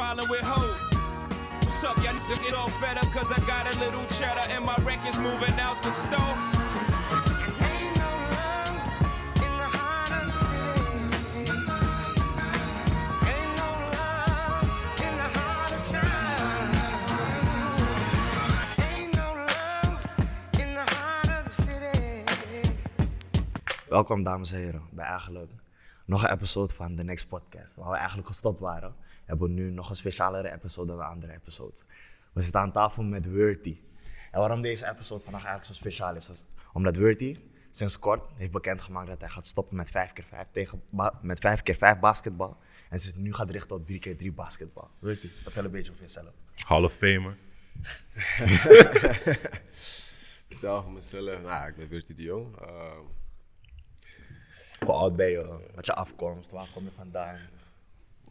problem with hope. What's up, y'all? To get all fed up cause I got a little cheddar and my record's moving out the store. Welkom dames en heren bij eigenlijk nog een episode van The Next Podcast. Waar we eigenlijk gestopt waren, hebben we nu nog een specialere episode dan de andere episode. We zitten aan tafel met Wurty. En waarom deze episode vandaag eigenlijk zo speciaal is, is omdat Wurty sinds kort heeft bekendgemaakt dat hij gaat stoppen met 5x5 tegen met 5x5 basketbal. En zich nu gaat richten op 3x3 basketbal. Wurty, vertel een beetje over jezelf. Hall of Famer. Vertel van mezelf, nou, ik ben Bertie de Jong. Ehm, Hoe oud ben je? Wat je afkomst? Waar kom je vandaan?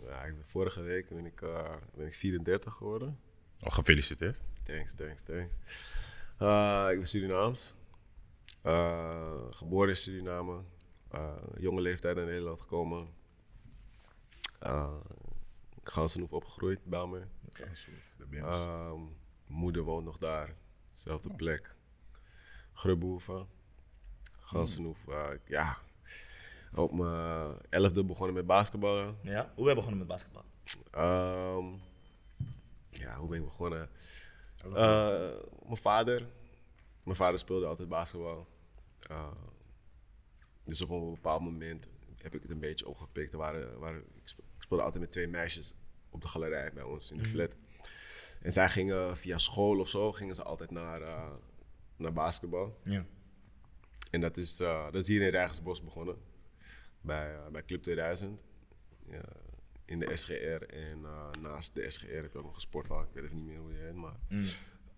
Ja, ik ben, vorige week ben ik, eh, ben ik 34 geworden. Oh, gefeliciteerd. Thanks, thanks, thanks. Eh, ik ben Surinaams. Eh, geboren in Suriname. Jonge leeftijd naar Nederland gekomen. Uh, Gansenhoef opgegroeid, Belmer. Ehm, moeder woont nog daar. Zelfde plek. Grubbehoeven. Gansenhoef. eh, ja. Op mijn elfde begonnen met basketballen. Ja? Hoe ben je begonnen met basketbal? Ehm, ja, hoe ben ik begonnen? Eh, mijn vader. Mijn vader speelde altijd basketbal. Eh, dus op een bepaald moment heb ik het een beetje opgepikt. Er waren, waren, ik spe- ik speelde altijd met twee meisjes op de galerij bij ons in de flat. En zij gingen via school of zo, gingen ze altijd naar, eh, naar basketbal. Ja. En dat is, eh, dat is hier in Rijgersbos begonnen. Bij, eh, bij Club 2000. Ja, in de SGR. En eh, naast de SGR heb ik ook nog een sporthal. Ik weet even niet meer hoe die heet, maar...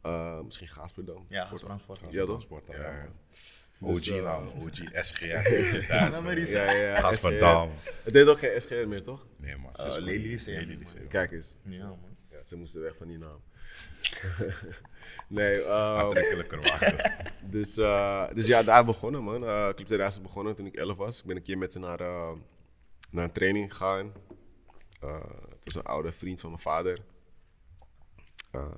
eh, misschien Gaasperdam. Mm. Ja. Gaasperdam Sporthal. Ja, toch? Sporthal, ja, ja, ja. OG Dus, OG, SGR. Ja, ja, ja, Gasverdam. SGR. Het deed ook geen SGR meer, toch? Nee man, Uh, goed. Lely Lyceum. Lely Lyceum. Kijk eens. Ja, man. Ja, ze moesten weg van die naam. nee, ehm, Aantrekkelijker wachten. Dus, eh, dus ja, daar begonnen, man. Eh Club 2000 begonnen toen ik 11 was. Ik ben een keer met ze naar, eh, naar een training gegaan. Het was een oude vriend van mijn vader. Een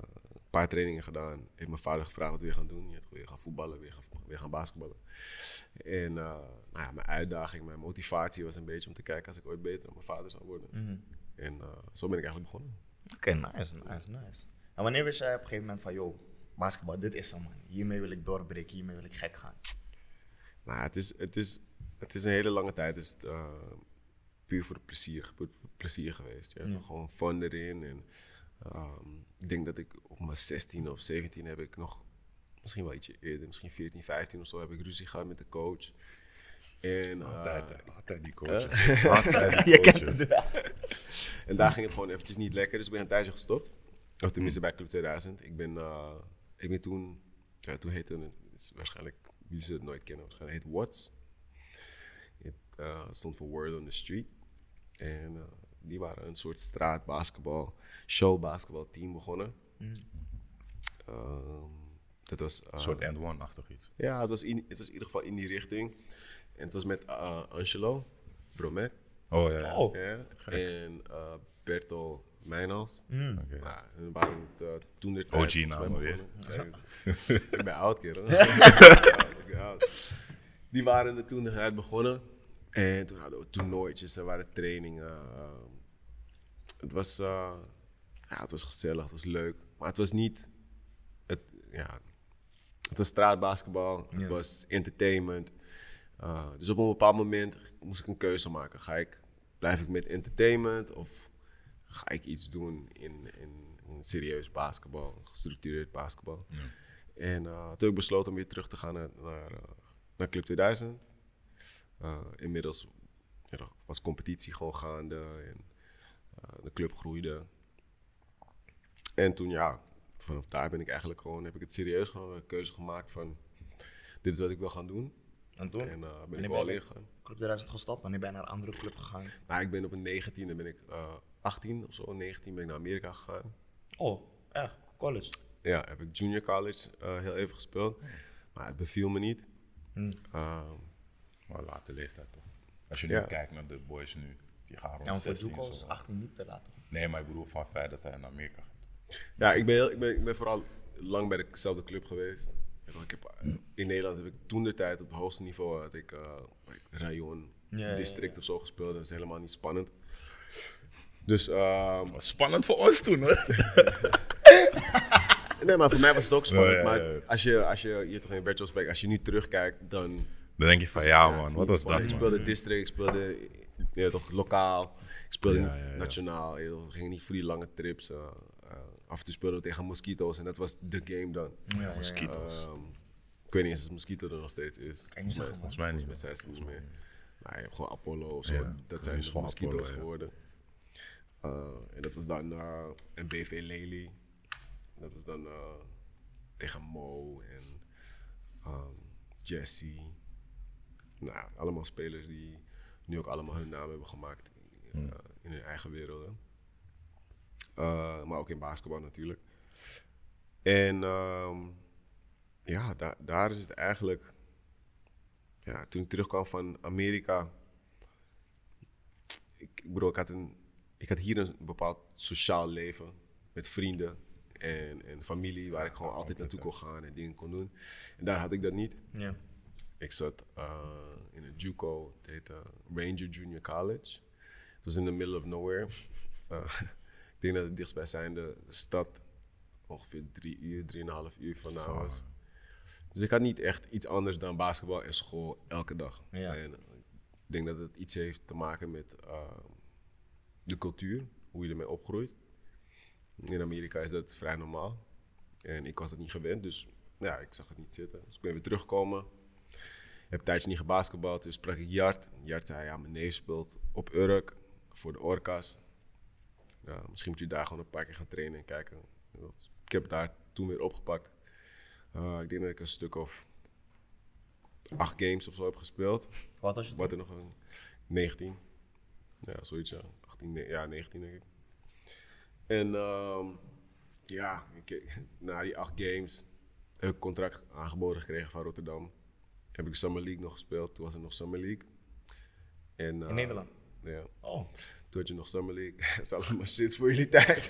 paar trainingen gedaan. Heeft mijn vader gevraagd wat we weer gaan doen. Je wil je gaan voetballen, weer gaan, weer gaan basketballen. En nou ja, mijn uitdaging, mijn motivatie was een beetje om te kijken als ik ooit beter dan mijn vader zou worden. En eh, zo ben ik eigenlijk begonnen. Oké, nice, nice, nice. En wanneer wist jij op een gegeven moment van, yo, basketbal, dit is hem, man. Hiermee wil ik doorbreken, hiermee wil ik gek gaan. Nou, het is, het is, het is een hele lange tijd. is het, eh, puur voor het plezier, puur voor het plezier geweest. Ja. Gewoon fun erin. En, ehm, ik denk dat ik op mijn 16 of 17 heb ik nog, misschien wel ietsje eerder, misschien 14, 15 of zo, heb ik ruzie gehad met de coach. En, eh, Altijd, altijd die coaches. Altijd die Je kent coaches. en daar ging het gewoon eventjes niet lekker. Dus ik ben een tijdje gestopt. Of tenminste bij Club 2000. Ik ben, eh, ik ben toen, ja, toen heette het, is waarschijnlijk, wie ze het nooit kennen, waarschijnlijk heet Watts. Het eh, stond voor Word on the Street. En eh, die waren een soort straatbasketbal, showbasketbal team begonnen. Ehm, dat was... Een soort end one-achtig iets. ja, het was, in, het was in ieder geval in die richting. En het was met Angelo Bromet. Oh ja. ja. Oh. Ja, en Bertel Mijnals. Oké. Nou, hun waren het uh, toen de OG namen weer. ik ben oud, kerel. Ik ben oud. Die waren er toen uit begonnen. En toen hadden we toernooitjes, er waren trainingen. eh, het, was, eh, ja, het was gezellig, het was leuk. Maar het was niet... Het, ja, het was straatbasketbal, het was entertainment. Uh, dus op een bepaald moment moest ik een keuze maken. Ga ik, blijf ik met entertainment of ga ik iets doen in, in, in serieus basketbal, gestructureerd basketbal? En uh, toen heb ik besloten om weer terug te gaan naar, naar, naar Club 2000. Uh, inmiddels ja, was competitie gewoon gaande en uh, de club groeide. En toen ja, vanaf daar ben ik eigenlijk gewoon, heb ik het serieus gewoon een keuze gemaakt van dit is wat ik wil gaan doen. En toen? En ben ik wel ingegaan. Club 2000 gestopt, wanneer ben je naar een andere club gegaan? Nou, ik ben op een 19e ben ik 18 of zo, 19 ben ik naar Amerika gegaan. Oh, ja, college. Ja, heb ik junior college uh, heel even gespeeld. Maar het beviel me niet. Hmm. Um, Maar late leeftijd toch? Als je nu Ja. kijkt naar de boys nu, Die gaat rond Ja, maar voor 16 Juco is zo. 18 niet te laat. Nee, maar ik bedoel van feit dat hij in Amerika gaat. Ja, ik ben, heel- ik, ben, ik ben vooral lang bij dezelfde club geweest. Ik heb, eh, in Nederland heb ik toen de tijd op het hoogste niveau had ik eh, bij Rayon Ja, ja, district of zo gespeeld. Dat is helemaal niet spannend. Dus ehm, Was spannend voor ons toen, hoor. nee, maar voor mij was het ook spannend. Ja, ja, ja. Maar als je, als je, je toch in virtual spec, als je nu terugkijkt, dan Dan denk je van, ja man, wat was dat. Ik man? speelde district, ik speelde ja, toch lokaal, ik speelde Ja, ja, ja. nationaal. We gingen niet voor die lange trips. eh, eh, af en toe speelden we tegen Mosquito's en dat was de game dan. Ja, Mosquito's. Ehm, ik weet niet eens of Mosquito er nog steeds is. Volgens man. Volgens mij niet. mij zijn ze er niet meer. Maar je hebt gewoon Apollo of zo. Ja, dat zijn gewoon Mosquito's Apollo, ja. geworden. Eh, en dat was dan eh, een BV Lely. Dat was dan eh, tegen Mo en ehm, Jesse. Nou, allemaal spelers die nu ook allemaal hun naam hebben gemaakt in hun eigen werelden. Maar ook in basketbal natuurlijk. En ehm, ja, da- daar is het eigenlijk. Ja, toen ik terugkwam van Amerika. Ik, ik bedoel, ik had, een, ik had hier een bepaald sociaal leven met vrienden en, en familie waar ik gewoon altijd naartoe kon gaan en dingen kon doen. En daar had ik dat niet. Ja. Ik zat eh, in een JUCO, het heette Ranger Junior College. Het was in the middle of nowhere. Eh, ik denk dat het dichtstbijzijnde stad ongeveer drie uur, drieënhalf uur vandaan was. Dus ik had niet echt iets anders dan basketbal en school elke dag. Ja. En eh, ik denk dat het iets heeft te maken met eh, de cultuur, hoe je ermee opgroeit. In Amerika is dat vrij normaal. En ik was dat niet gewend, dus ja, ik zag het niet zitten. Dus ik ben weer teruggekomen. Ik heb een tijdje niet gebasketbald, dus sprak ik Jart. Jart zei, ja, mijn neef speelt op Urk voor de Orka's. Ja, misschien moet je daar gewoon een paar keer gaan trainen en kijken. Dus ik heb het daar toen weer opgepakt. Uh, ik denk dat ik een stuk of acht games of zo heb gespeeld. Wat was het? Wat er nog een 19. Ja, zoiets ja. 18, ne- ja, 19 denk ik. En ehm, ja, ik, na die acht games heb ik een contract aangeboden gekregen van Rotterdam. Heb ik Summer League nog gespeeld. Toen was er nog Summer League. En, eh, Nederland? Ja. Oh. Toen had je nog Summer League. Dat is allemaal shit voor jullie tijd.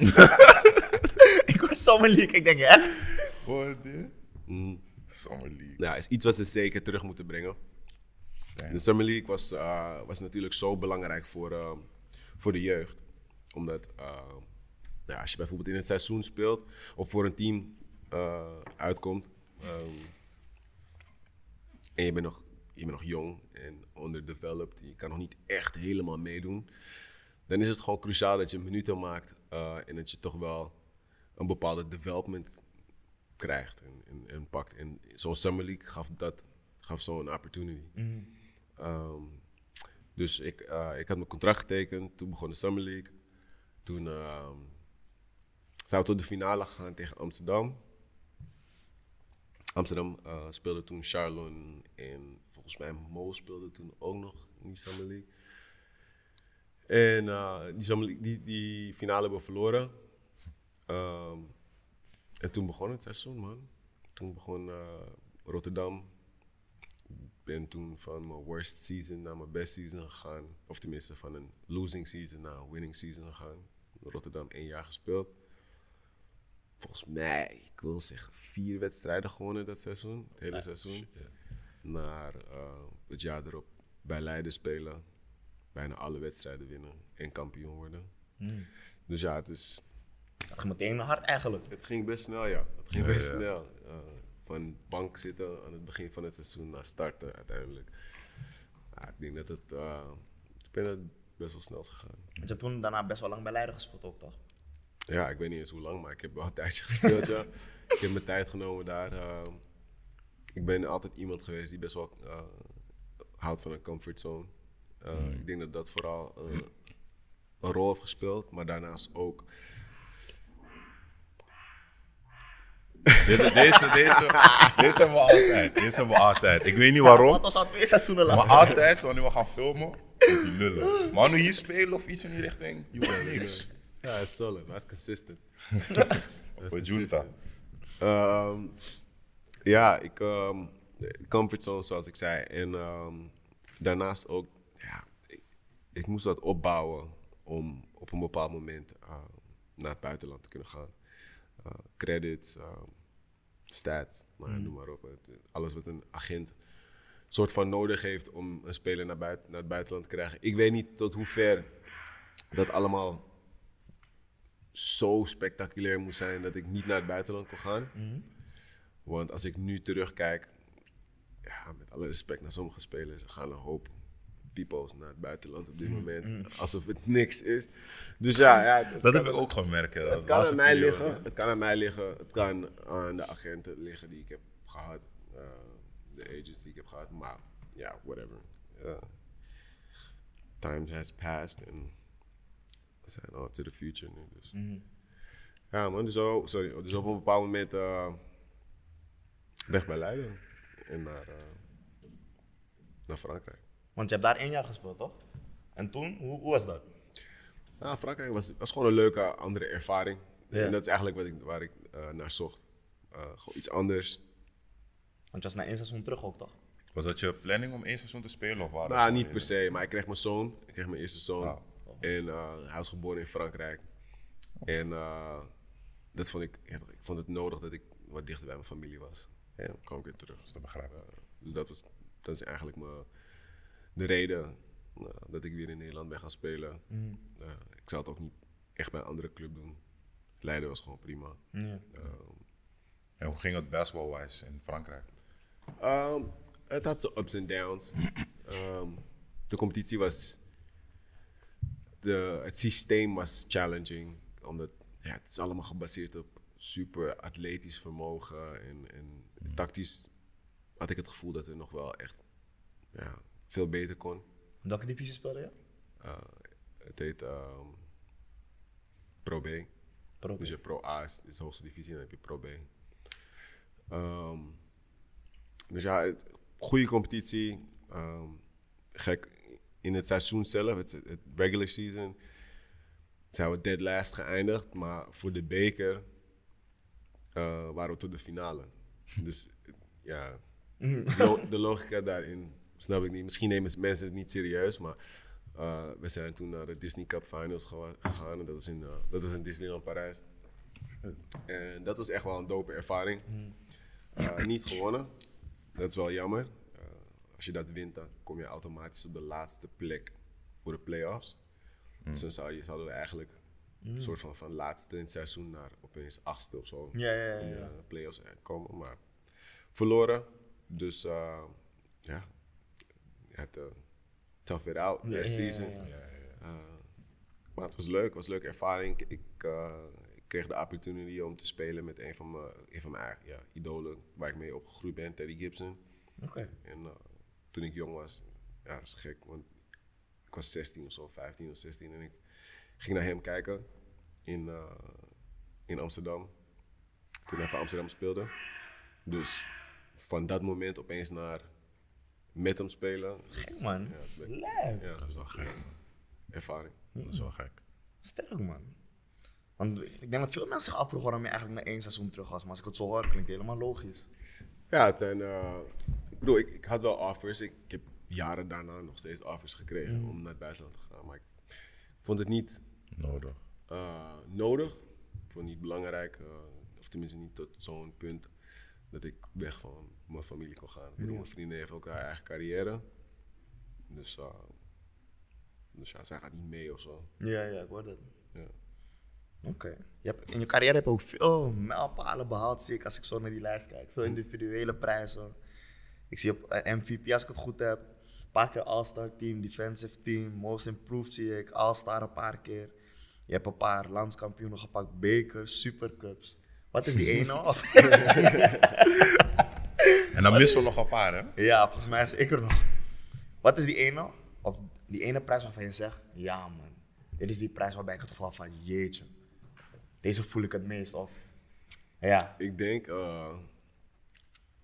ik was Summer League. Ik denk, hè? Hoor dit? Mm. Summer League. Ja, is iets wat ze zeker terug moeten brengen. De Summer League was, eh, was natuurlijk zo belangrijk voor, eh, voor de jeugd. Omdat eh, ja, als je bijvoorbeeld in het seizoen speelt of voor een team eh, uitkomt ehm, en je bent, nog, je bent nog jong en underdeveloped, je kan nog niet echt helemaal meedoen, dan is het gewoon cruciaal dat je minuten maakt eh, en dat je toch wel een bepaalde development krijgt en, en, en pakt. En zo'n Summer League gaf, dat, gaf zo'n opportunity. Ehm, dus ik, eh, ik had mijn contract getekend, toen begon de Summer League. Toen ehm zijn tot de finale gegaan tegen Amsterdam. Amsterdam eh, speelde toen Charlon en volgens mij Mo speelde toen ook nog in die Summer League. En eh, die, die, die finale hebben we verloren. Ehm, en toen begon het seizoen, man. Toen begon Rotterdam. Ik ben toen van mijn worst season naar mijn best season gegaan. Of tenminste van een losing season naar een winning season gegaan. Rotterdam één jaar gespeeld. Volgens mij, ik wil zeggen, vier wedstrijden gewonnen dat seizoen. Het hele seizoen. Naar eh, het jaar erop bij Leiden spelen. Bijna alle wedstrijden winnen en kampioen worden. Dus ja, het is, Dat ging meteen naar hard eigenlijk. het ging best snel, ja. Het ging Ja, best ja. snel. Eh, van bank zitten aan het begin van het seizoen naar starten uiteindelijk. Ja, ik denk dat het, eh, ik ben het best wel snel is gegaan. Want je hebt toen daarna best wel lang bij Leiden gespeeld ook, toch? Ja, ik weet niet eens hoe lang, maar ik heb wel een tijdje gespeeld, ja. Ik heb mijn tijd genomen daar. eh, ik ben altijd iemand geweest die best wel eh, houdt van een comfortzone. Eh, Ik denk dat dat vooral eh, een rol heeft gespeeld, maar daarnaast ook Dit- Deze, deze, deze hebben we altijd. Deze hebben we altijd. Ik weet niet waarom. Wat was al twee seizoenen lang? Maar altijd wanneer we gaan filmen, moet die lullen. Maar nu hier spelen of iets in die richting, je hoort niks. Ja, hij is solid, hij is consistent. Voor Junta. Ehm, ja, ik, ehm comfortzone zoals ik zei. En ehm, daarnaast ook, ja, ik, ik moest dat opbouwen om op een bepaald moment naar het buitenland te kunnen gaan. Eh, credits, stats, nou ja, noem maar op. Alles wat een agent soort van nodig heeft om een speler naar, buiten, naar het buitenland te krijgen. Ik weet niet tot hoe ver dat allemaal zo spectaculair moest zijn dat ik niet naar het buitenland kon gaan. Want als ik nu terugkijk, ja, met alle respect naar sommige spelers, er gaan een hoop people's naar het buitenland op dit moment. Alsof het niks is. Dus ja, ja Dat heb ik ook gemerkt. ja, Het kan aan mij liggen. Het kan aan mij liggen. Het kan aan de agenten liggen die ik heb gehad. eh, de agents die ik heb gehad. Maar ja, whatever. Ja. time has passed en we zijn on to the future nu. Dus. Ja man, dus, zo, sorry, dus op een bepaald moment eh, weg bij Leiden. En naar, eh, naar Frankrijk. Want je hebt daar één jaar gespeeld, toch? En toen, hoe, hoe was dat? Ja, Frankrijk was, was gewoon een leuke andere ervaring. Ja. En dat is eigenlijk wat ik, waar ik eh, naar zocht. Eh, gewoon iets anders. Want je was na één seizoen terug ook, toch? Was dat je planning om één seizoen te spelen? Of waren Nou, niet per se, maar ik kreeg mijn zoon. Ik kreeg mijn eerste zoon. Ah. En eh, hij was geboren in Frankrijk. En eh, dat vond ik, ja, ik vond het nodig dat ik wat dichter bij mijn familie was. En dan kwam ik weer terug. Dat is te begrijpen. Dus dat, was, dat is eigenlijk mijn, de reden eh, dat ik weer in Nederland ben gaan spelen. Eh, ik zou het ook niet echt bij een andere club doen. Leiden was gewoon prima. Ja. En hoe ging het basketball-wise in Frankrijk? Um, het had zijn ups en downs. Um, de competitie was. De, het systeem was challenging. Omdat ja, het is allemaal gebaseerd op super atletisch vermogen. En, en tactisch had ik het gevoel dat er nog wel echt ja, veel beter kon. Welke divisie speelde je? Uh, het heet um, Pro B. Pro B. Dus je Pro A is, is de hoogste divisie, en dan heb je Pro B. Ehm, dus ja, het- goede competitie. Ehm, gek, in het seizoen zelf, het, het regular season, zijn we dead last geëindigd. Maar voor de beker eh, waren we tot de finale. Dus ja, de lo- de logica daarin snap ik niet. Misschien nemen mensen het niet serieus, maar eh, we zijn toen naar de Disney Cup Finals gegaan. En dat was in, eh, dat was in Disneyland Parijs. En dat was echt wel een dope ervaring. Eh, niet gewonnen. Dat is wel jammer. Als je dat wint, dan kom je automatisch op de laatste plek voor de playoffs. Dus dan zou je, zouden we eigenlijk een soort van van laatste in het seizoen naar opeens achtste of zo Ja, ja, ja, in de playoffs komen. Maar verloren. Dus ja, had uh, tough it out last season. Uh, maar het was leuk, het was een leuke ervaring. Ik, ik, uh, ik kreeg de opportunity om te spelen met een van mijn, een van mijn ja, idolen waar ik mee opgegroeid ben, Teddy Gibson. Oké. En uh, toen ik jong was, ja, dat is gek, want ik was 16 of zo, 15 of 16 en ik ging naar hem kijken in, uh, in Amsterdam. Toen hij voor Amsterdam speelde. Dus van dat moment opeens naar met hem spelen. Gek, man. Ja, dat is leuk. Ja, Dat is wel gek. ervaring. Dat is wel gek. Sterk, man. Want ik denk dat veel mensen zich afvroegen waarom je eigenlijk na één seizoen terug was. Maar als ik het zo hoor, klinkt het helemaal logisch. Ja, het zijn. eh, ik bedoel, ik, ik had wel offers. Ik, ik heb jaren daarna nog steeds offers gekregen om naar het buitenland te gaan. Maar ik vond het niet Nodig. eh, nodig. Ik vond het niet belangrijk. eh, of tenminste niet tot zo'n punt dat ik weg van mijn familie kon gaan. Bedoel, mijn vriendin heeft ook haar eigen carrière. Dus, eh, dus ja, zij gaat niet mee of zo. Ja, ja, ik hoor dat. Ja. Oké. Je hebt- In je carrière heb je ook veel mijlpalen behaald, zie ik als ik zo naar die lijst kijk. Veel individuele prijzen. Ik zie op eh, MVP als ik het goed heb. Een paar keer All-Star team, defensive team, most improved zie ik, All-Star een paar keer. Je hebt een paar landskampioenen gepakt, bekers, supercups. Wat is die ene? Of- En dan missen we nog een paar, hè? ja, volgens mij is ik er nog. Wat is die ene? Of die ene prijs waarvan je zegt, ja man, dit is die prijs waarbij ik het gevoel van, jeetje, deze voel ik het meest. Of, ja, Ik denk, eh,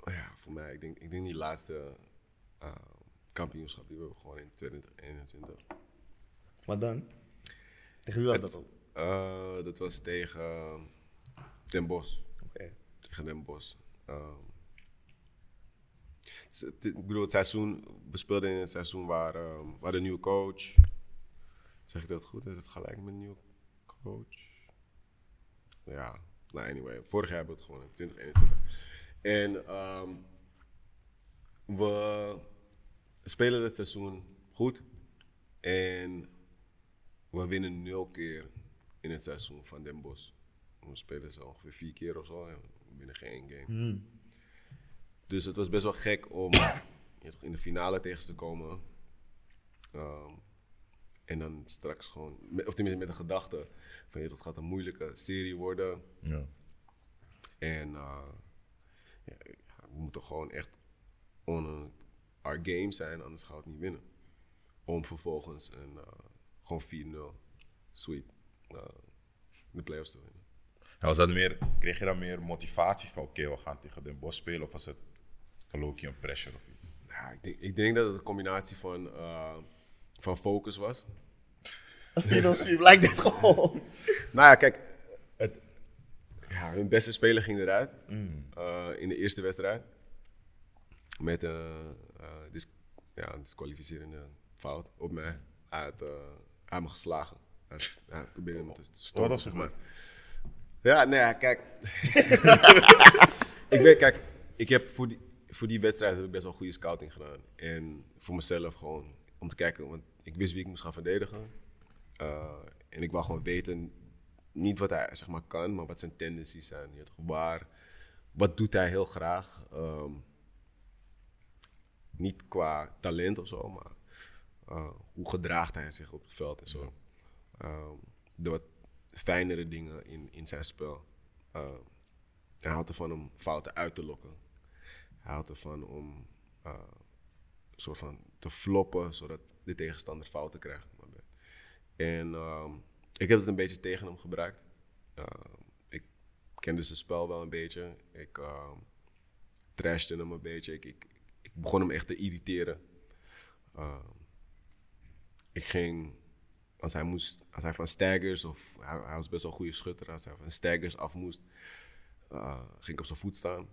ja, voor mij, ik denk, ik denk die laatste eh, kampioenschap die we hebben gewoon in 2021. wat dan? Tegen wie was dat ook? Eh, dat was tegen Den Bosch. Oké. Tegen Den het- ik bedoel, het seizoen, we speelden in het seizoen waar, we hadden een nieuwe coach. Zeg ik dat goed? Is het gelijk met een nieuwe coach? Ja, nou anyway. Vorig jaar hebben we het gewonnen, 2021. En ehm, we spelen het seizoen goed. En we winnen nul keer in het seizoen van Den Bosch. We spelen ze ongeveer vier keer of zo en we winnen geen één game. Dus het was best wel gek om ja, in de finale tegen ze te komen. Ehm, en dan straks gewoon, of tenminste met de gedachte van het gaat een moeilijke serie worden. Ja. En eh, ja, we moeten gewoon echt on our game zijn, anders gaan we het niet winnen. Om vervolgens een eh, gewoon 4-0 sweep eh, de playoffs te winnen. En was dat meer, kreeg je dan meer motivatie van oké, we gaan tegen Den Bosch spelen? Of was het een low-key een pressure of iets? Ja, ik, denk, ik denk dat het een combinatie van, eh, van focus was. Hero Sweep lijkt dit gewoon. Nou ja, kijk, het, ja, hun beste speler ging eruit eh, in de eerste wedstrijd. Met een eh, dis ja, een disqualificerende fout op mij. Hij had, eh, hij had me geslagen. Hij, hij probeerde me te stoppen. was het, maar. Ja, nee, ja, kijk. ik weet, kijk, ik heb voor die, voor die wedstrijd heb ik best wel goede scouting gedaan. En voor mezelf gewoon om te kijken, want ik wist wie ik moest gaan verdedigen. Uh, en ik wou gewoon weten, niet wat hij zeg maar, kan, maar wat zijn tendencies zijn. Je weet toch, Waar, wat doet hij heel graag? Ehm, niet qua talent of zo, maar uh, hoe gedraagt hij zich op het veld en zo. De wat fijnere dingen in, in zijn spel. Ehm, hij houdt ervan om fouten uit te lokken. Hij houdt ervan om uh, soort van te floppen, zodat de tegenstander fouten krijgt. En ehm, ik heb het een beetje tegen hem gebruikt. Ehm, ik kende zijn spel wel een beetje. Ik uh, trashte hem een beetje. Ik, ik, ik, begon hem echt te irriteren. Ik ging, als hij, moest, als hij van staggers, of hij, hij was best wel een goede schutter, als hij van staggers af moest, uh, ging ik op zijn voet staan.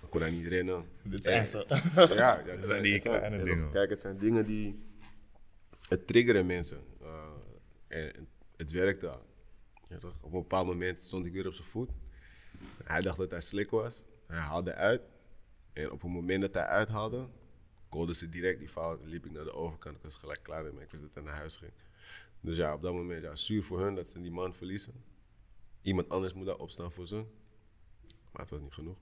Dan kon hij niet rennen. Dit zijn ze. Ja, ja het zijn die het kleine ja, dingen. Kijk, het zijn dingen die. Het triggeren mensen. Uh, en het werkte. Ja, toch? Op een bepaald moment stond ik weer op zijn voet. Hij dacht dat hij slik was. Hij haalde uit. En op het moment dat hij uithaalde, callde ze direct die fout. liep ik naar de overkant. Ik was gelijk klaar met me. Ik wist dat hij naar huis ging. Dus ja, op dat moment, ja, zuur voor hun dat ze die man verliezen. Iemand anders moet daar opstaan voor ze. Maar het was niet genoeg.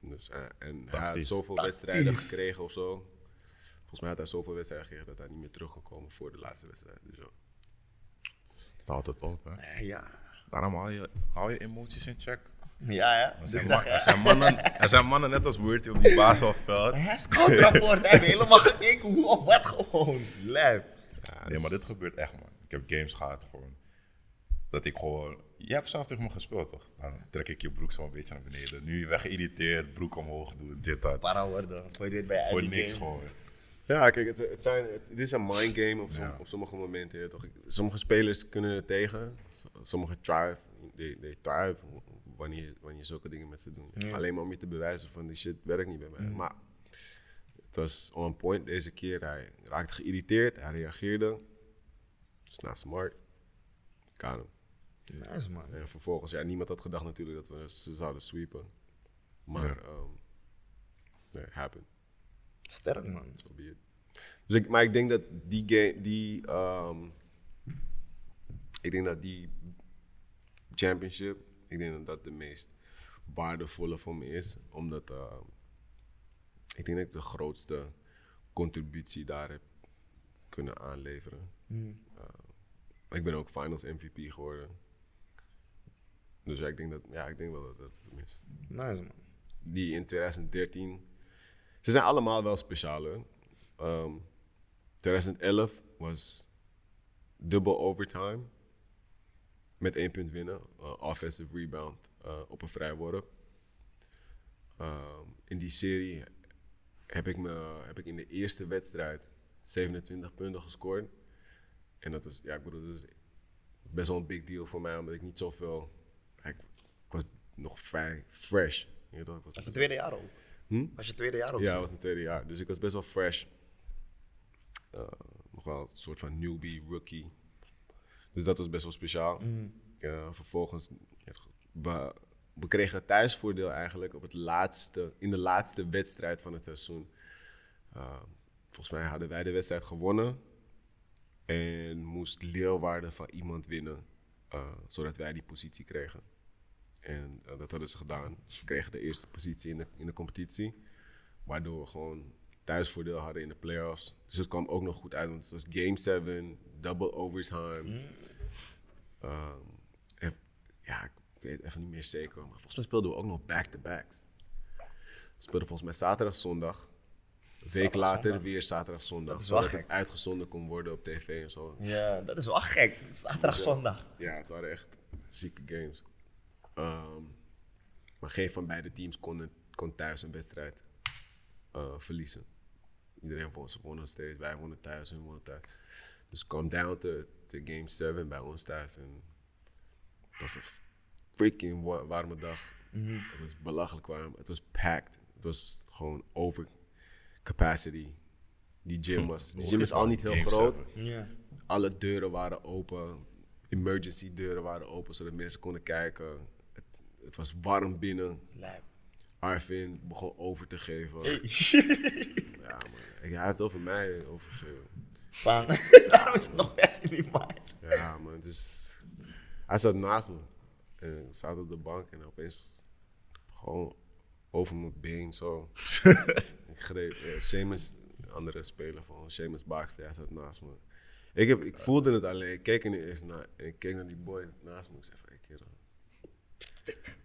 Dus, uh, en hij had zoveel wedstrijden gekregen of zo. Volgens mij had hij zoveel wedstrijden gekregen dat hij niet meer terug kon komen voor de laatste wedstrijd. Dus ja. Dat houdt het op, hè? Ja. Daarom hou je, hou je emoties in check. Ja, ja. Er zijn, er mannen, er zijn mannen net als Wurty op die basisveld. Hij is scoutrapport. Hij heeft helemaal gekeken hoe of wat gewoon. Lijp. Nee, maar dit gebeurt echt, man. Ik heb games gehad gewoon. Dat ik gewoon. Je hebt zelf tegen me gespeeld, toch? Dan trek ik je broek zo een beetje naar beneden. Nu weggeïrriteerd, broek omhoog doen, dit, dat. Para worden. Voor dit bij Voor niks game. gewoon. Ja, kijk, het, het, zijn, het, het is een mind game op, som- Ja. op sommige momenten. ja, toch? Sommige spelers kunnen er tegen, sommige thrive. They, they thrive wanneer, wanneer je zulke dingen met ze doet. Alleen maar om je te bewijzen van die shit werkt niet bij mij. Maar het was on point deze keer. Hij raakte geïrriteerd, hij reageerde. It's not smart. Got him. Nice, man. En vervolgens, ja, niemand had gedacht natuurlijk dat we ze zouden sweepen. Maar, nee, it happened. Sterk, man. So be it. Dus ik, maar ik denk dat die game, die, ehm, ik denk dat die championship, ik denk dat dat de meest waardevolle voor me is, omdat ehm, ik denk dat ik de grootste contributie daar heb kunnen aanleveren. Ehm, ik ben ook Finals MVP geworden. Dus ja, ik denk dat, ja, ik denk wel dat dat het is Nice, man. die in 2013. Ze zijn allemaal wel speciaal. Ehm, 2011 was dubbel overtime. Met één punt winnen. Uh, offensive rebound uh, op een vrijworp. Ehm, in die serie heb ik, me, heb ik in de eerste wedstrijd 27 punten gescoord. En dat is, ja, ik bedoel, dat is best wel een big deal voor mij, omdat ik niet zoveel. Ik, ik was nog vrij fresh. Je weet ik was je tweede jaar ook? Hm? Was je tweede jaar ook? ja, dat was mijn tweede jaar. Dus ik was best wel fresh. Uh, mijn wel een soort van newbie, rookie. Dus dat was best wel speciaal. Eh, vervolgens, we, we kregen thuisvoordeel eigenlijk op het laatste, in de laatste wedstrijd van het seizoen. Uh, volgens mij hadden wij de wedstrijd gewonnen. En moest Leeuwarden van iemand winnen, eh, zodat wij die positie kregen. En eh, dat hadden ze gedaan. Dus we kregen de eerste positie in de, in de competitie. Waardoor we gewoon thuisvoordeel hadden in de playoffs. Dus het kwam ook nog goed uit, want het was game 7, double overtime. Ehm, en, ja, ik weet even niet meer zeker, maar volgens mij speelden we ook nog back-to-backs. We speelden volgens mij zaterdag, zondag. Een week later zondag. weer zaterdag, zondag. Dat zodat het gek. uitgezonden kon worden op tv en zo. Ja, dat is wel gek. Zaterdag, zondag. Ja, het waren echt zieke games. Ehm, maar geen van beide teams kon, kon thuis een wedstrijd eh, verliezen. Iedereen won, ze wonnen steeds. Wij wonnen thuis, hun wonnen thuis. Dus het kwam down to, to game 7 bij ons thuis. En het was een freaking wa- warme dag. Het was belachelijk warm. Het was packed. Het was gewoon over capacity. Die gym was, die gym is al niet heel groot alle deuren waren open. Emergency deuren waren open, zodat mensen konden kijken. Het, het was warm binnen. Lijp. Arvin begon over te geven. Hey. Ja, man. Ik- Hij had over mij overgegeven. Van, daarom is het nog best die vibe. Ja, man. Het is... Hij zat naast me. En we zaten op de bank en opeens gewoon over mijn been zo. ik greep eh, Seamus, andere speler van Seamus Baxter, hij zat naast me. Ik, heb, ik voelde het alleen. Ik keek er niet eens naar. En ik keek naar die boy naast me. Ik zei van, hey kerel.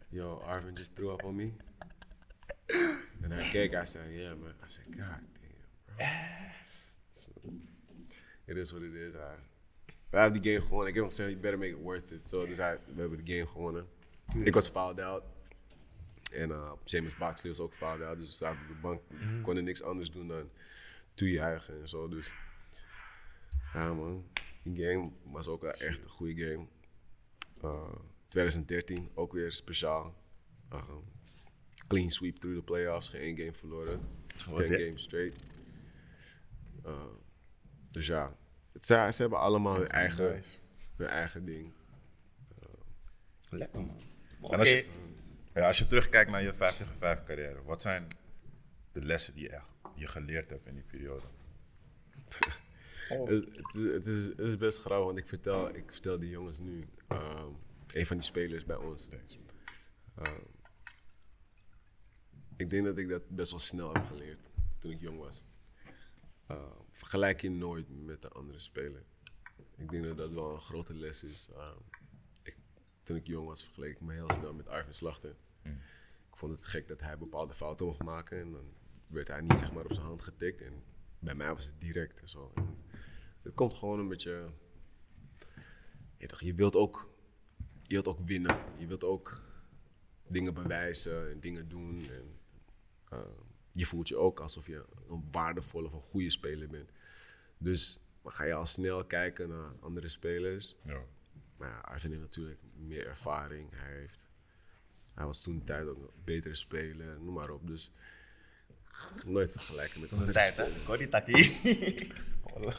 Yo, Arvin just threw up on me. En hij keek, hij zei, yeah man. I said, god damn, bro. It is what it is. We hebben die game gewonnen. Ik heb hem gezegd, you better make it worth it. So, dus hij, we hebben de game gewonnen. Ik was fouled out. En uh, James Baxley was ook fouled out. Dus we zaten op de bank. konden niks anders doen dan toejuichen en zo. Dus ja man, die game was ook wel echt een goede game. Uh, 2013, ook weer speciaal. Uh, clean sweep through the playoffs, geen één game verloren. Wat, 10 hè? games straight. Uh, dus ja, het, ze, ze hebben allemaal hun eigen, Nice. hun eigen ding. Lekker man. En als je, ja, als je terugkijkt naar je 5 tegen 5 carrière, wat zijn de lessen die je, echt, je geleerd hebt in die periode? Het, is, het, is, het, is, het is best grappig, want ik vertel, ik vertel die jongens nu, ehm, een van die spelers bij ons. Ehm, ik denk dat ik dat best wel snel heb geleerd toen ik jong was. Ehm, vergelijk je nooit met de andere speler. Ik denk dat dat wel een grote les is. Ehm, ik, toen ik jong was, vergeleek ik me heel snel met Arvin Slachter. Ik vond het gek dat hij bepaalde fouten mocht maken en dan werd hij niet zeg maar, op zijn hand getikt. En bij mij was het direct en zo. En het komt gewoon een beetje. Je, toch, je, wilt ook, je wilt ook winnen. Je wilt ook dingen bewijzen en dingen doen. En, eh, je voelt je ook alsof je een waardevolle of een goede speler bent. Dus maar ga je al snel kijken naar andere spelers. Ja. Maar ja, Arvin heeft natuurlijk meer ervaring. Hij, heeft, hij was toen de tijd ook een betere speler, noem maar op. Dus nooit vergelijken met De andere tijd, hè? spelers. Hoor die takkie.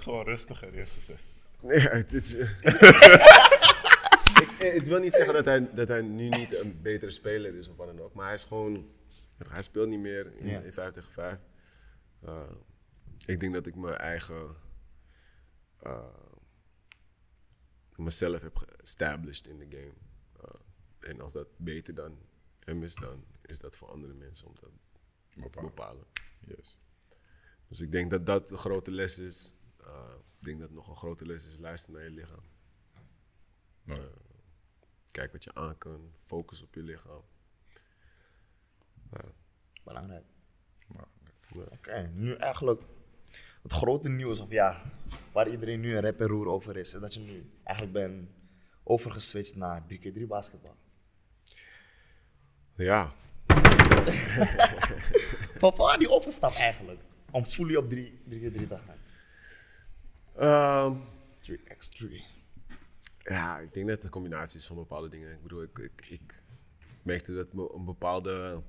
Gewoon rustiger, eerst gezegd. Nee, het is. ik, het wil niet zeggen dat hij, dat hij nu niet een betere speler is of wat dan ook. Maar hij is gewoon. Hij speelt niet meer in, Ja. in 5 tegen 5. Uh, ik denk dat ik mijn eigen. uh, mezelf heb established in de game. Uh, en als dat beter dan hem is, dan is dat voor andere mensen om dat te Bepaald. bepalen. Yes. Dus ik denk dat dat een grote les is. Uh, ik denk dat nog een grote les is luisteren naar je lichaam. Nou, Kijk wat je aan kan. Focus op je lichaam. Belangrijk. Oké, nu eigenlijk het grote nieuws, of ja, waar iedereen nu een rep en roer over is, is dat je nu eigenlijk bent overgeswitcht naar 3x3 basketbal. Ja, Van waar die overstap eigenlijk? Om fully op 3, 3x3 te gaan. Ehm, 3x3. ja, ik denk dat het een combinatie is van bepaalde dingen. Ik bedoel, ik, ik, ik merkte dat een bepaalde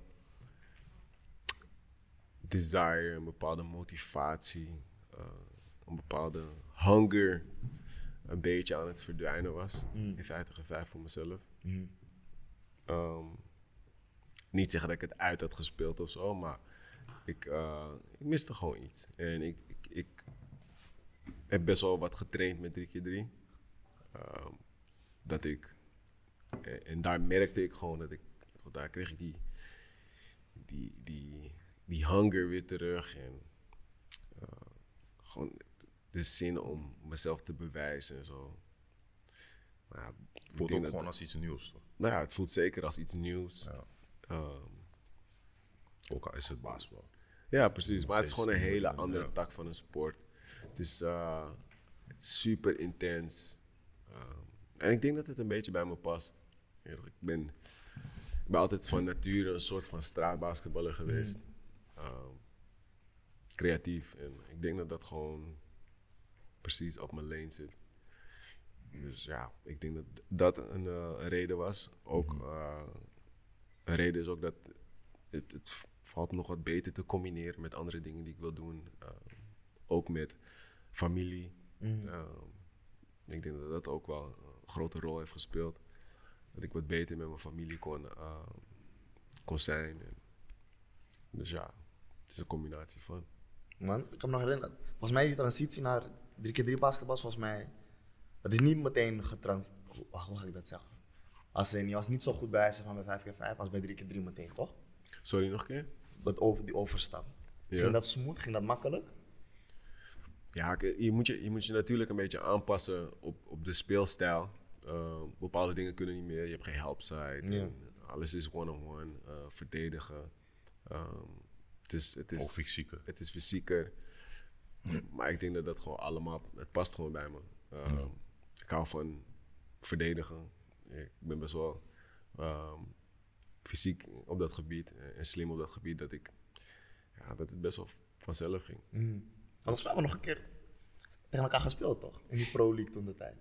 desire, een bepaalde motivatie, eh, een bepaalde hunger een beetje aan het verdwijnen was. In 50 en 5 voor mezelf. Ehm, niet zeggen dat ik het uit had gespeeld of zo, maar ik, eh, ik miste gewoon iets. En ik, ik, ik heb best wel wat getraind met 3x3. Ehm, dat ik, en, en daar merkte ik gewoon dat ik, daar kreeg ik die, die, die, die hunger weer terug. En eh, gewoon de zin om mezelf te bewijzen en zo. Nou, ja, Voelt ook dat- gewoon als iets nieuws. toch? nou ja, het voelt zeker als iets nieuws. Ja. Ehm, Ook al is het basketbal. ja, precies. Maar het is gewoon een hele andere ja. tak van een sport. Het is eh, super intens. Ehm, en ik denk dat het een beetje bij me past. Ik ben, ik ben altijd van nature een soort van straatbasketballer geweest. Ehm, creatief. En ik denk dat dat gewoon precies op mijn lane zit. Dus ja, ik denk dat dat een, eh, een reden was. Ook eh, een reden is ook dat het, het valt nog wat beter te combineren met andere dingen die ik wil doen. Eh, ook met familie. Eh, ik denk dat dat ook wel een grote rol heeft gespeeld. Dat ik wat beter met mijn familie kon, kon zijn. En, dus ja, is een combinatie van. Man, ik kan me nog herinneren. Volgens mij die transitie naar 3x3 basketbal volgens mij. Het is niet meteen getrans. Hoe, ga ik dat zeggen? Als in, je was niet zo goed bij ze van bij 5x5 als bij 3x3 meteen, toch? Sorry nog een keer? Dat over, die overstap. Ja. Ging dat smooth? Ging dat makkelijk? Ja, je moet je, je moet je natuurlijk een beetje aanpassen op, op de speelstijl. Eh, bepaalde dingen kunnen niet meer. Je hebt geen helpside. Ja. Alles is one-on-one. eh, verdedigen. Ehm, het, is, het, is, fysieker. het is fysieker. Maar ik denk dat dat gewoon allemaal... Het past gewoon bij me. Ehm, Ik hou van verdedigen. Ik ben best wel ehm, fysiek op dat gebied. en- slim op dat gebied. Dat ik... Ja, dat het best wel vanzelf ging. Volgens mij hebben we nog een keer tegen elkaar gespeeld, toch? In die Pro League toen de tijd.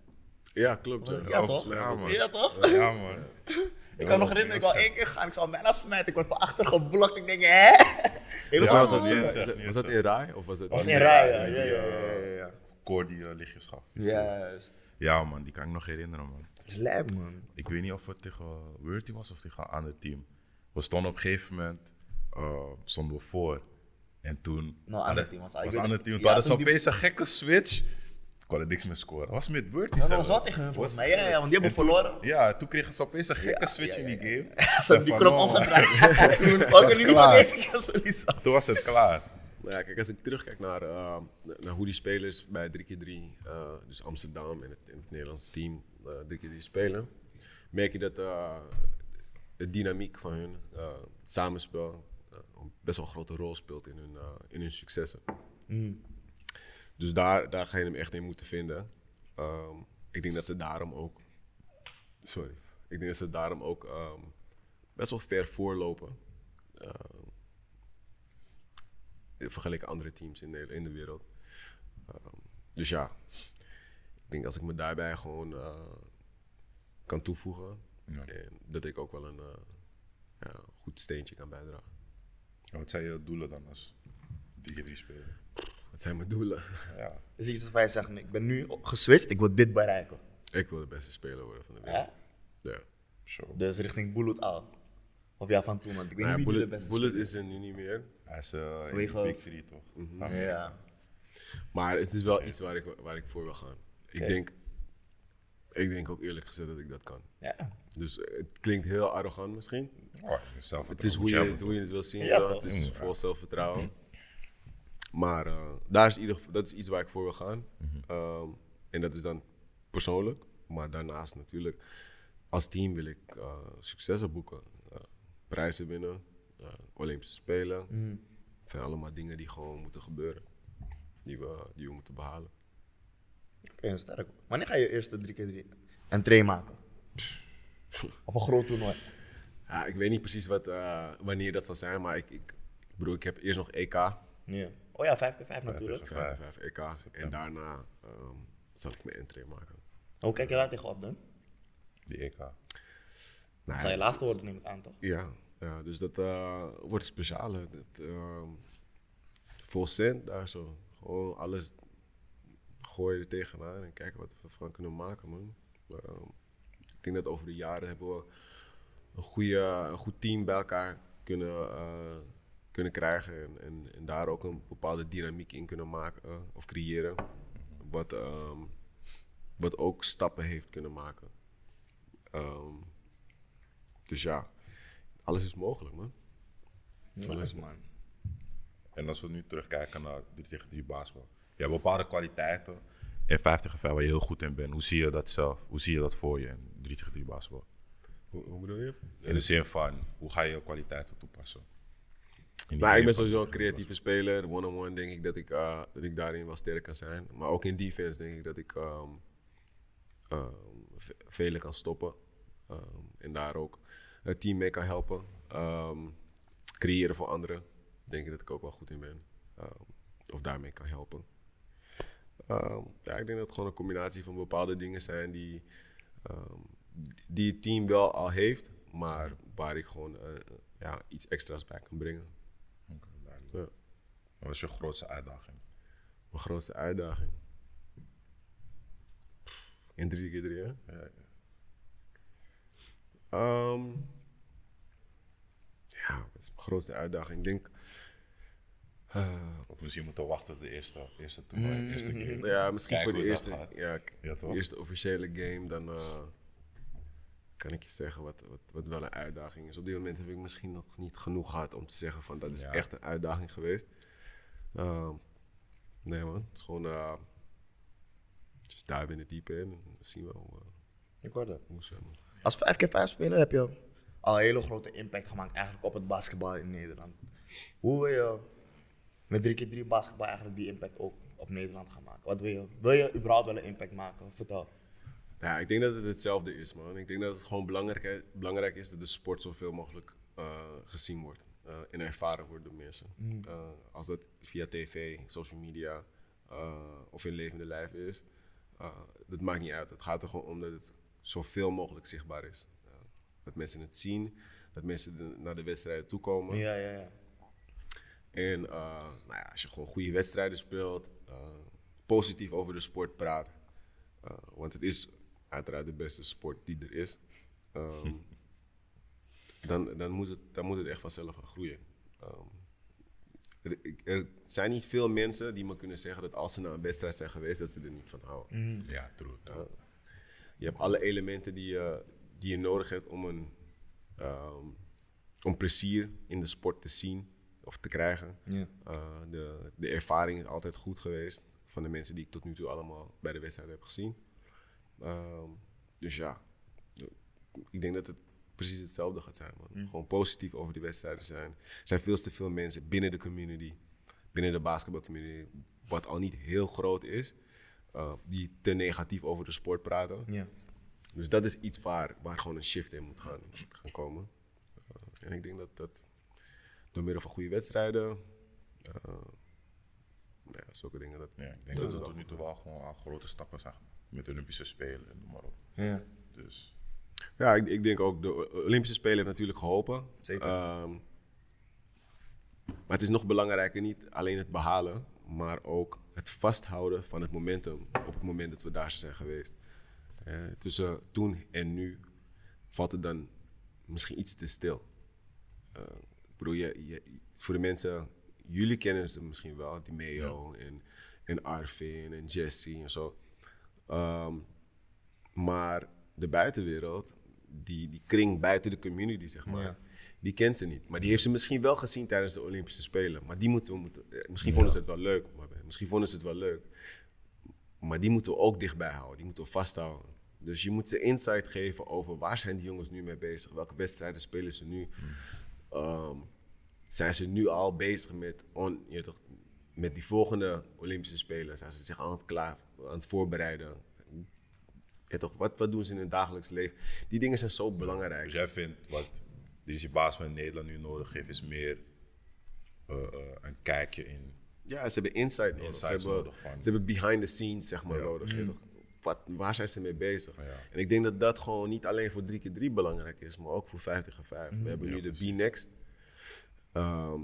Ja, klopt. Ja, Ja, toch? Ja, man. Ja, toch? Ja, man. Ik kan me nog herinneren, ik wou één keer gaan, ik zou bijna smijten, ik word van achter geblokt, ik denk, hè? Ja, was, was dat, niet was, dat- in Rai? Of was het was in rij, ja, ja. die, Ja, ja, eh, ja, ja, ja. Koor die uh, lichtjes gaf. Juist. Ja, man, die kan ik nog herinneren, man. Slijp, man. Ik weet niet of het tegen Wurty was of tegen een ander team. We stonden op een gegeven moment eh, stonden we voor. En toen. Nou, ander team was- ik was ander het. team. Ja, Toen hadden ze opeens een gekke switch. Ik kon er niks meer scoren. Was met. Ja, dat was wel tegen hun volgens Was- mij, ja, ja, want die hebben toen- verloren. Ja, toen kregen ze opeens een gekke Ja, switch ja, in die game. Ze hebben die knop omgedraaid. Toen, kunnen niet deze keer verliezen. Toen was het klaar. Nou ja, kijk, als ik terugkijk naar, eh, naar hoe die spelers bij 3x3, eh, dus Amsterdam en het, en het Nederlandse team eh 3x3 spelen, merk je dat eh, de dynamiek van hun, eh, het samenspel, best wel een grote rol speelt in hun, eh, in hun successen. Dus daar, daar ga je hem echt in moeten vinden. Ehm, ik denk dat ze daarom ook, sorry, ik denk dat ze daarom ook ehm, best wel ver voorlopen. Ehm, vergeleken andere teams in de, in de wereld. Dus ja, ik denk als ik me daarbij gewoon eh, kan toevoegen, Ja. en dat ik ook wel een eh, ja, goed steentje kan bijdragen. En Wat zijn je doelen dan als 3 spelen? Wat zijn mijn doelen? Ja. Dus iets waar je zegt, ik ben nu geswitcht, ik wil dit bereiken. ik wil de beste speler worden van de wereld. Ja? Dus richting Bullet al. Of ja, van toen, want ik weet Nou niet wie Bullet, de beste Bullet is er nu niet meer. Hij is eh in de Big 3 toch? Ah, is. Ja. Maar het is wel iets waar ik, waar ik voor wil gaan. Ik, denk, ik denk ook eerlijk gezegd dat ik dat kan. ja. Dus eh, het klinkt heel arrogant misschien. Oh, Het is hoe je, het, hoe je het wil zien. Ja? Het is vol zelfvertrouwen. Maar eh, daar is ieder, dat is iets waar ik voor wil gaan. Ehm, en dat is dan persoonlijk. Maar daarnaast natuurlijk, als team wil ik eh, successen boeken. Eh, prijzen winnen, Olympische Spelen. Het zijn allemaal dingen die gewoon moeten gebeuren. Die we, die we moeten behalen. Oké, sterk. Wanneer ga je eerste 3x3 een train maken? Of een groot toernooi? Ja, ik weet niet precies wat, wanneer dat zal zijn, maar ik, ik, ik bedoel, ik heb eerst nog EK. Ja. Oh ja, 5x5 natuurlijk. tegen vijf. 5 EK. En daarna ehm, zal ik mijn entree maken. Hoe kijk je daar tegenop dan? Die EK. Nou, Dat zal je dus- laatste worden, neem ik aan, toch? Ja, ja dus dat eh, wordt speciaal. Dat, ehm, vol cent daar zo. Gewoon alles gooien er tegenaan en kijken wat we ervan kunnen maken, man. Ehm, ik denk dat over de jaren hebben we een, goede, een goed team bij elkaar kunnen, eh, kunnen krijgen. En, en, en daar ook een bepaalde dynamiek in kunnen maken eh, of creëren. Wat, ehm, wat ook stappen heeft kunnen maken. Ehm, dus ja, alles is mogelijk, man. Nice, man. En als we nu terugkijken naar 3 tegen 3 basketbal. Je hebt bepaalde kwaliteiten in 50 tegen 5 waar je heel goed in bent. Hoe zie je dat zelf? Hoe zie je dat voor je in 3 tegen 3 basketbal? Hoe, hoe bedoel je? In de zin van, hoe ga je je kwaliteiten toepassen? Nou, ik ben sowieso een 3 tegen 3 creatieve speler. One-on-one denk ik dat ik, eh, dat ik daarin wel sterk kan zijn. Maar ook in defense denk ik dat ik ehm ehm, ve- velen kan stoppen. Ehm, en daar ook het team mee kan helpen. Ehm, creëren voor anderen. Denk ik dat ik ook wel goed in ben. Ehm, of daarmee kan helpen. Ehm, ja, ik denk dat het gewoon een combinatie van bepaalde dingen zijn die, ehm, die het team wel al heeft. Maar waar ik gewoon eh, ja, iets extra's bij kan brengen. Ja. Wat was je grootste uitdaging? Mijn grootste uitdaging. In 3 keer 3 hè? Ja, ja. Ehm, ja, wat is mijn grootste uitdaging? Ik denk. eh, Of misschien moeten wachten tot de eerste, eerste toernooi, eerste game. ja, misschien voor de dat eerste, ja, Ja, toch? eerste officiële game, dan eh, kan ik je zeggen wat, wat, wat wel een uitdaging is. Op dit moment heb ik misschien nog niet genoeg gehad om te zeggen van dat is Ja. echt een uitdaging geweest. Ehm, nee man, het is gewoon eh just dive in het diepe in en we zien wel eh, Ik hoor dat. Als 5x5 speler heb je al een hele grote impact gemaakt eigenlijk op het basketbal in Nederland. Hoe wil je met 3x3 basketbal eigenlijk die impact ook op Nederland gaan maken? Wat wil je? Wil je überhaupt wel een impact maken? Vertel. Ja, ik denk dat het hetzelfde is, man. Ik denk dat het gewoon belangrijk, belangrijk is dat de sport zoveel mogelijk eh, gezien wordt eh, en ervaren wordt door mensen. Eh, als dat via tv, social media of in levende lijf is, dat maakt niet uit. Het gaat er gewoon om dat het zoveel mogelijk zichtbaar is. Dat mensen het zien, dat mensen de- naar de wedstrijden toekomen. Ja, ja, ja. En nou ja, als je gewoon goede wedstrijden speelt, positief over de sport praat. want het is uiteraard de beste sport die er is. ehm, dan, dan, moet het, dan moet het echt vanzelf gaan groeien. Ehm, er, er zijn niet veel mensen die me kunnen zeggen dat als ze naar een wedstrijd zijn geweest, dat ze er niet van houden. Ja, true. true. Je hebt alle elementen die je, die je nodig hebt om, een, ehm, om plezier in de sport te zien of te krijgen. Ja. Uh, de, de ervaring is altijd goed geweest van de mensen die ik tot nu toe allemaal bij de wedstrijd heb gezien. Ehm, dus ja, ik denk dat het precies hetzelfde gaat zijn. Man. Gewoon positief over die wedstrijden zijn. Er zijn veel te veel mensen binnen de community, binnen de basketbalcommunity, wat al niet heel groot is, uh, die te negatief over de sport praten. Dus dat is iets waar, waar gewoon een shift in moet gaan, gaan komen. Uh, en ik denk dat dat door middel van goede wedstrijden, uh, nou ja, zulke dingen. Dat, Ja, ik denk dat, we tot nu toe wel gewoon al grote stappen zijn. Met de Olympische Spelen en noem maar op. ja. Dus Ja, ik, ik denk ook de Olympische Spelen heeft natuurlijk geholpen. Zeker. Ehm, maar het is nog belangrijker niet alleen het behalen, maar ook het vasthouden van het momentum op het moment dat we daar zijn geweest. Eh, tussen toen en nu valt het dan misschien iets te stil. Eh, ik bedoel, je, je, voor de mensen, jullie kennen ze misschien wel, die Meo en, en Arvin en Jesse en zo. Ehm, maar de buitenwereld, die, die kring buiten de community, zeg maar, Ja. die kent ze niet. Maar die heeft ze misschien wel gezien tijdens de Olympische Spelen. Maar die moeten we moeten, eh, misschien vonden ze het wel leuk. Maar misschien vonden ze het wel leuk. Maar die moeten we ook dichtbij houden. Die moeten we vasthouden. Dus je moet ze insight geven over waar zijn die jongens nu mee bezig? Welke wedstrijden spelen ze nu? Ehm, zijn ze nu al bezig met, on, je toch, met die volgende Olympische Spelen? Zijn ze zich aan het, klaar, aan het voorbereiden? Ja, toch, wat, wat doen ze in hun dagelijks leven? Die dingen zijn zo belangrijk. Dus jij vindt wat deze baas van Nederland nu nodig heeft, is meer eh, eh, een kijkje in. Ja, ze hebben insight nodig. Ze hebben, nodig van- ze hebben behind the scenes zeg maar, Ja. nodig. toch? Wat, waar zijn ze mee bezig? Ja. En ik denk dat dat gewoon niet alleen voor 3x3 belangrijk is, maar ook voor 50 en 5. We hebben nu de B-Next. Ehm,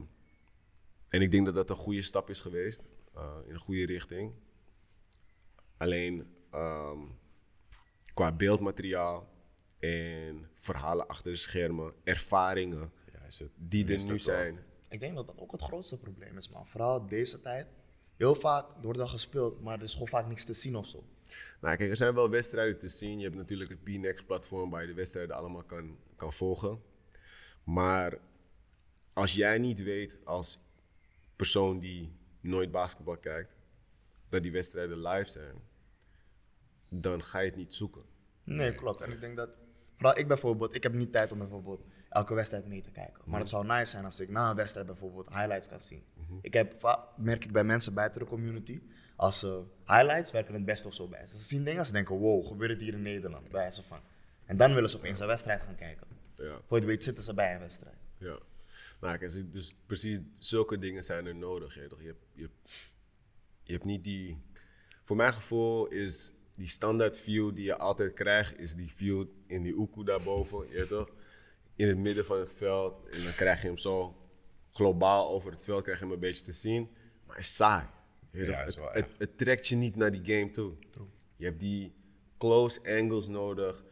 en ik denk dat dat een goede stap is geweest, eh, in een goede richting. Alleen ehm, qua beeldmateriaal en verhalen achter de schermen, ervaringen Ja, is het die er nu wel. zijn. Ik denk dat dat ook het grootste probleem is, man. Vooral deze tijd. Heel vaak wordt wel gespeeld, maar er is gewoon vaak niks te zien of zo. Nou, kijk, er zijn wel wedstrijden te zien. Je hebt natuurlijk het B-Next-platform waar je de wedstrijden allemaal kan, kan volgen. Maar als jij niet weet als persoon die nooit basketbal kijkt, dat die wedstrijden live zijn, dan ga je het niet zoeken. Nee, klopt. En ik denk dat, vooral ik bijvoorbeeld, ik heb niet tijd om bijvoorbeeld elke wedstrijd mee te kijken. Maar het zou nice zijn als ik na een wedstrijd bijvoorbeeld highlights kan zien. Ik heb, merk ik bij mensen buiten de community, als ze highlights werken het best of zo bij. Ze zien dingen, ze denken, wow, gebeurt het hier in Nederland? Bij ze van. En dan willen ze opeens een wedstrijd gaan kijken. Ja. Voor het weet zitten ze bij een wedstrijd. Ja. Nou, kijk, dus- precies zulke dingen zijn er nodig. Je, weet toch? je, hebt, je, hebt, je hebt niet die. Voor mijn gevoel is die standaard view die je altijd krijgt, is die view in die oekoe daarboven. Je toch? In het midden van het veld. En dan krijg je hem zo globaal over het veld, krijg je hem een beetje te zien. Maar het is saai. Je Ja, toch? is het, wel het, trekt je niet naar die game toe. Je hebt die close angles nodig,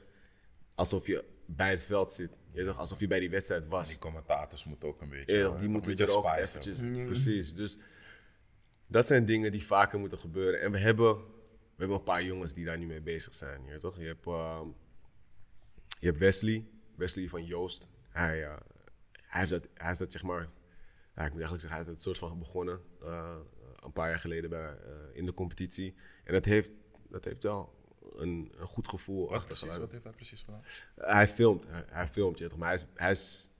alsof je bij het veld zit. Je toch? Alsof je bij die wedstrijd was. Die commentators moeten ook een beetje. Ja, eh, die een moeten beetje er ook eventjes. Precies. Dus dat zijn dingen die vaker moeten gebeuren. En we hebben, we hebben een paar jongens die daar nu mee bezig zijn. Je, toch? je, hebt, ehm, je hebt Wesley, Wesley van Joost. Hij, eh, hij, heeft dat, hij is dat zeg maar, ja, ik moet eigenlijk zeggen, hij is dat soort van begonnen eh, een paar jaar geleden bij, eh, in de competitie. En dat heeft, dat heeft wel een, een goed gevoel Wat precies? Wat heeft hij precies gedaan? Hij filmt, hij, hij filmt, je toch, maar hij, is, hij, is,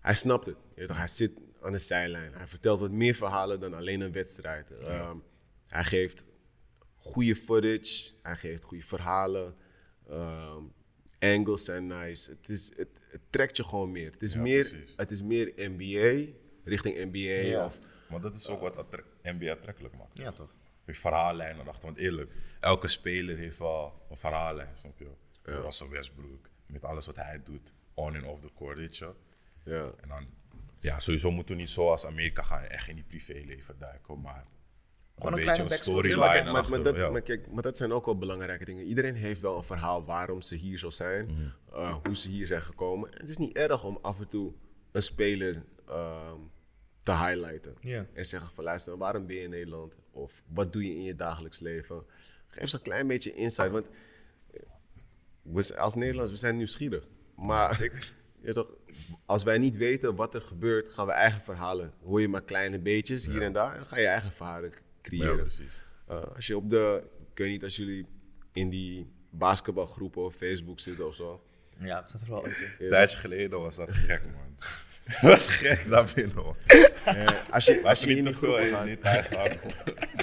hij snapt het. Je toch, hij zit aan de zijlijn. Hij vertelt wat meer verhalen dan alleen een wedstrijd. Ehm, hij geeft goede footage, hij geeft goede verhalen. Ehm, angles zijn nice. Het, is, het, het trekt je gewoon meer. Het is, Ja, meer, precies. het is meer NBA, richting NBA. Ja. Of, Maar dat is ook wat attra- NBA aantrekkelijk maakt. Ja, toch? Een verhaallijnen erachter. Want eerlijk, elke speler heeft wel een verhaallijn, snap je? Russell Westbrook, met alles wat hij doet, on en off the court, weet je. ja. En dan, ja, sowieso moeten we niet zoals Amerika gaan, echt in die privéleven duiken, maar Gewoon een een beetje kleine een backstory. storyline Ja, maar, kijk, maar, dat, ja. maar, kijk, maar dat zijn ook wel belangrijke dingen. Iedereen heeft wel een verhaal waarom ze hier zo zijn, Mhm. eh, hoe ze hier zijn gekomen. En het is niet erg om af en toe een speler ehm, te highlighten. Ja. En zeggen van luister, waarom ben je in Nederland? Of wat doe je in je dagelijks leven? Geef ze een klein beetje insight. Want eh, we, zijn- als Nederlanders, we zijn nieuwsgierig. Maar zeker. Je toch, als wij niet weten wat er gebeurt, gaan we eigen verhalen. Hoor je maar kleine beetjes hier en daar. En dan ga je eigen verhalen creëren. Ja, precies. Uh, als je op de, ik weet niet, als jullie in die basketbalgroepen op Facebook zitten of zo. Ja, ik zat er wel in. Een tijdje geleden was dat gek, man. dat was gek daar binnen, man. Uh, als, je, als, je in niet die te veel groepen in gaat, details gaan,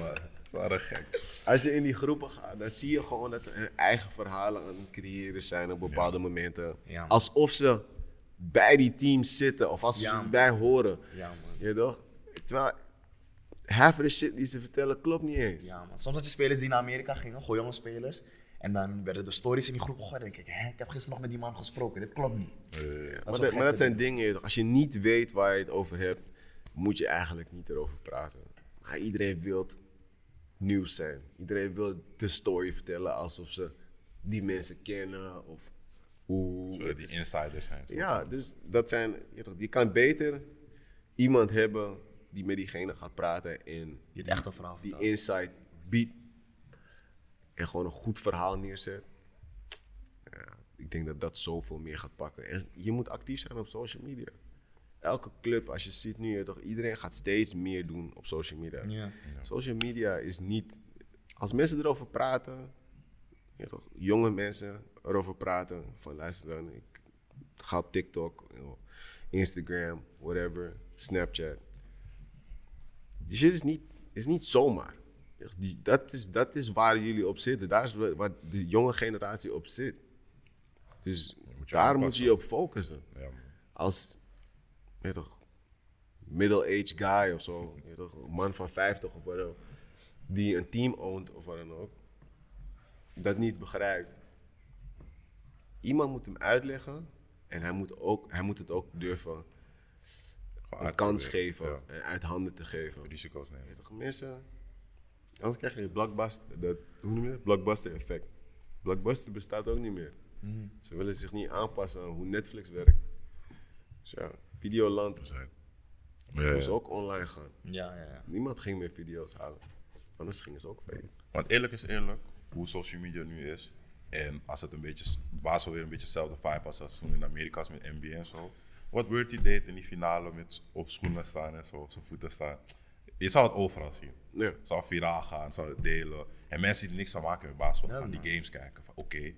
maar het waren gek. als je in die groepen gaat, dan zie je gewoon dat ze hun eigen verhalen aan het creëren zijn op bepaalde momenten. Ja. Alsof ze bij die teams zitten of als ze Ja. erbij horen. Ja, man. Je toch? Terwijl half of de shit die ze vertellen klopt niet eens. Ja, man. Soms had je spelers die naar Amerika gingen, gewoon jonge spelers. En dan werden de stories in die groep gegooid. En denk ik, hè, ik heb gisteren nog met die man gesproken, dit klopt niet. Maar dat, maar dat zijn dingen, als je niet weet waar je het over hebt, moet je eigenlijk niet erover praten. Maar iedereen wil nieuws zijn. Iedereen wil de story vertellen alsof ze die mensen kennen of hoe. Zodat die insiders zijn. zo. Ja, dus dat zijn, je, toch, je kan beter iemand hebben die met diegene gaat praten en Die het echte verhaal die vertelt. insight biedt en gewoon een goed verhaal neerzet. Ja, ik denk dat dat zoveel meer gaat pakken. En je moet actief zijn op social media. Elke club, als je ziet nu, toch, iedereen gaat steeds meer doen op social media. Ja. Social media is niet. Als mensen erover praten, ja, toch, jonge mensen erover praten, van luister dan, ik ga op TikTok, Instagram, whatever, Snapchat. Die shit is niet, is niet zomaar. Die, dat, is, dat is waar jullie op zitten. Daar is waar de jonge generatie op zit. Dus moet daar aanpassen. moet je je op focussen. Ja. Als weet toch, middle-aged guy of zo, weet toch, een man van 50 of wat dan ook, die een team oont of wat dan ook, dat niet begrijpt. Iemand moet hem uitleggen en hij moet, ook, hij moet het ook durven een kans geven Ja. en uit handen te geven. Risico's nemen. Weet je toch, mensen, Anders krijg je het blockbuster, dat, hoe noem je dat? Blockbuster effect. Blockbuster bestaat ook niet meer. Ze willen zich niet aanpassen aan hoe Netflix werkt. Dus ja, Videoland Ja, moest ja. ook online gaan. Ja, ja, ja. Niemand ging meer video's halen. Anders gingen ze ook failliet. Want eerlijk is eerlijk, hoe social media nu is. En als het een beetje, baas weer een beetje hetzelfde vibe als, als toen in Amerika was met NBA en zo. Wat Bertie deed in die finale met op schoenen staan en zo, op zijn voeten staan. Je zou het overal zien. Ja. Het zou viraal gaan, zou het delen. En mensen die niks te maken met basketbal Ja, gaan die games kijken. Van oké,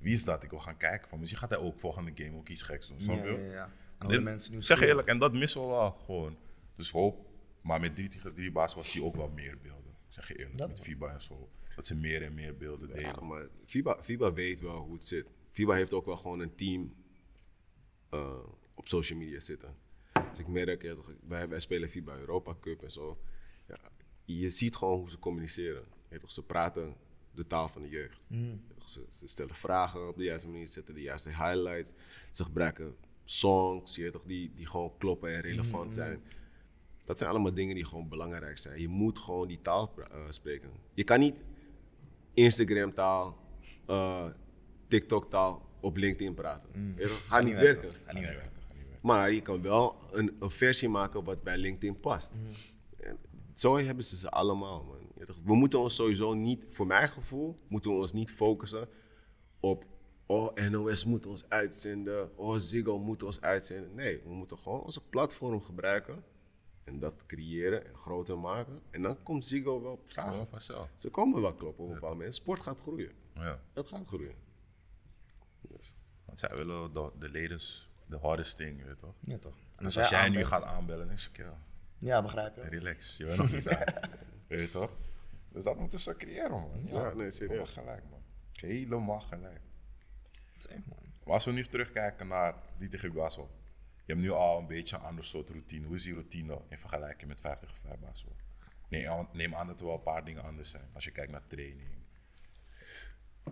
wie is dat? Ik wil gaan kijken. Van, misschien gaat hij ook volgende game ook iets geks doen. Snap Ja, je? ja, Dit- mensen zeg je eerlijk, en dat missen we wel gewoon. Dus hoop, maar met 3 tegen 3 basketbal zie je ook wel meer beelden. Zeg je eerlijk, Dat met. FIBA en zo. Dat ze meer en meer beelden delen. Maar FIBA, FIBA weet wel hoe het zit. FIBA heeft ook wel gewoon een team eh, op social media zitten. Dus ik merk, ja, toch, wij, wij spelen FIBA Europa Cup en zo. Ja, je ziet gewoon hoe ze communiceren. Ja, toch, ze praten de taal van de jeugd. Ja, toch, ze, ze stellen vragen op de juiste manier, ze zetten de juiste highlights. Ze gebruiken songs je toch, die, die gewoon kloppen en relevant zijn. Dat zijn allemaal dingen die gewoon belangrijk zijn. Je moet gewoon die taal eh, spreken. Je kan niet Instagram taal, eh, TikTok taal op LinkedIn praten. Gaat niet werken. Gaat niet werken. Maar je kan wel een, een versie maken wat bij LinkedIn past. En zo hebben ze ze allemaal, man. We moeten ons sowieso niet, voor mijn gevoel, moeten we ons niet focussen op. Oh, NOS moet ons uitzenden. Oh, Ziggo moet ons uitzenden. Nee, we moeten gewoon onze platform gebruiken. En dat creëren en groter maken. En dan komt Ziggo wel op vragen. Ja, vanzelf. Ze komen wel kloppen op een bepaald moment. Sport gaat groeien. Ja. Dat gaat groeien. Dus. Want zij willen de, de latest, de hardest thing, je weet toch? Ja, toch. En Dus als jij nu gaat aanbellen, dan is ik, ja, Ja, begrijp je. relax, je bent nog niet daar. Weet je toch? Dus dat moeten ze creëren, man. Ja, nee, serieus. Helemaal gelijk, man. Helemaal gelijk. Dat is echt, man. Maar als we nu terugkijken naar die tegen Basel. Je hebt nu al een beetje een ander soort routine. Hoe is die routine in vergelijking met 50 of 5 Basel? Nee, neem aan dat er wel een paar dingen anders zijn. Als je kijkt naar training.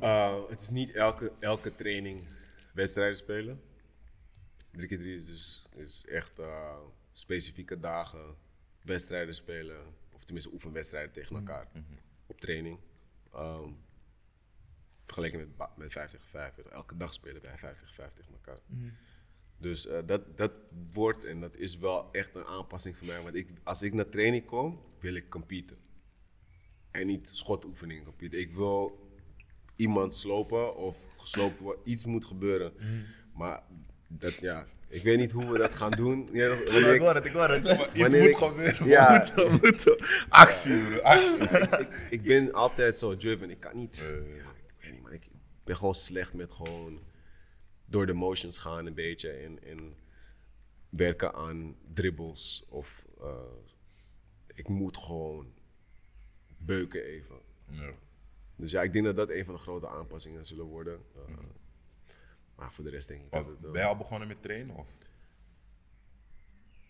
Uh, het is niet elke, elke training wedstrijden spelen. 3 keer 3 is dus is echt uh, specifieke dagen wedstrijden spelen. Of tenminste oefenwedstrijden tegen elkaar op training. Um, vergeleken met, met 50 5. weet je, Elke dag spelen wij 50 5 tegen elkaar. Dus eh, dat, dat wordt en dat is wel echt een aanpassing voor mij. Want ik, als ik naar training kom, wil ik competen. En niet schotoefeningen competen. Ik wil iemand slopen of geslopen worden. Iets moet gebeuren. Maar dat, ja, ik weet niet hoe we dat gaan doen. Ja, wanneer Ik hoor het, ik hoor het. Iets moet ik- gebeuren. Ja. Moeten, moeten. Actie, bro. Actie. ik, ik ben altijd zo driven. Ik kan niet. Ja, ik weet niet, man. Ik ben gewoon slecht met gewoon door de motions gaan een beetje en, en werken aan dribbles. Of eh, ik moet gewoon beuken even. Ja. Dus ja, ik denk dat dat een van de grote aanpassingen zullen worden. Eh, Maar voor de rest denk ik dat het... Ben wel- je al begonnen met trainen? Of?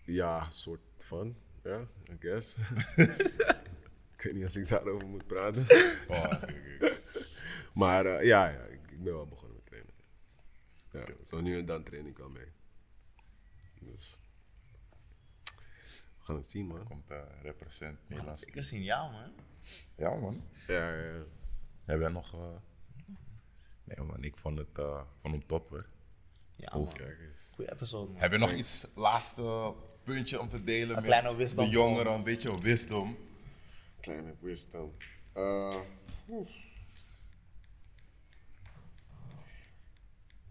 Ja, soort van. Ja, I guess. ik weet niet als ik daarover moet praten. Oh. Maar eh, ja, ja ik, ik ben wel begonnen met trainen. Ja, zo nu en dan train ik wel mee. Dus. We gaan het zien, man. Komt uh, represent Nederlands. Ik zien jou, man. Ja, man. Ja, ja, ja. Heb jij nog. eh, Nee, man. Ik vond het uh, vond hem top, hoor. Ja. Goeie episode, man. Heb je nog iets laatste puntje om te delen Een met kleine wisdom. de jongeren? Een beetje wisdom. Kleine wisdom. Eh,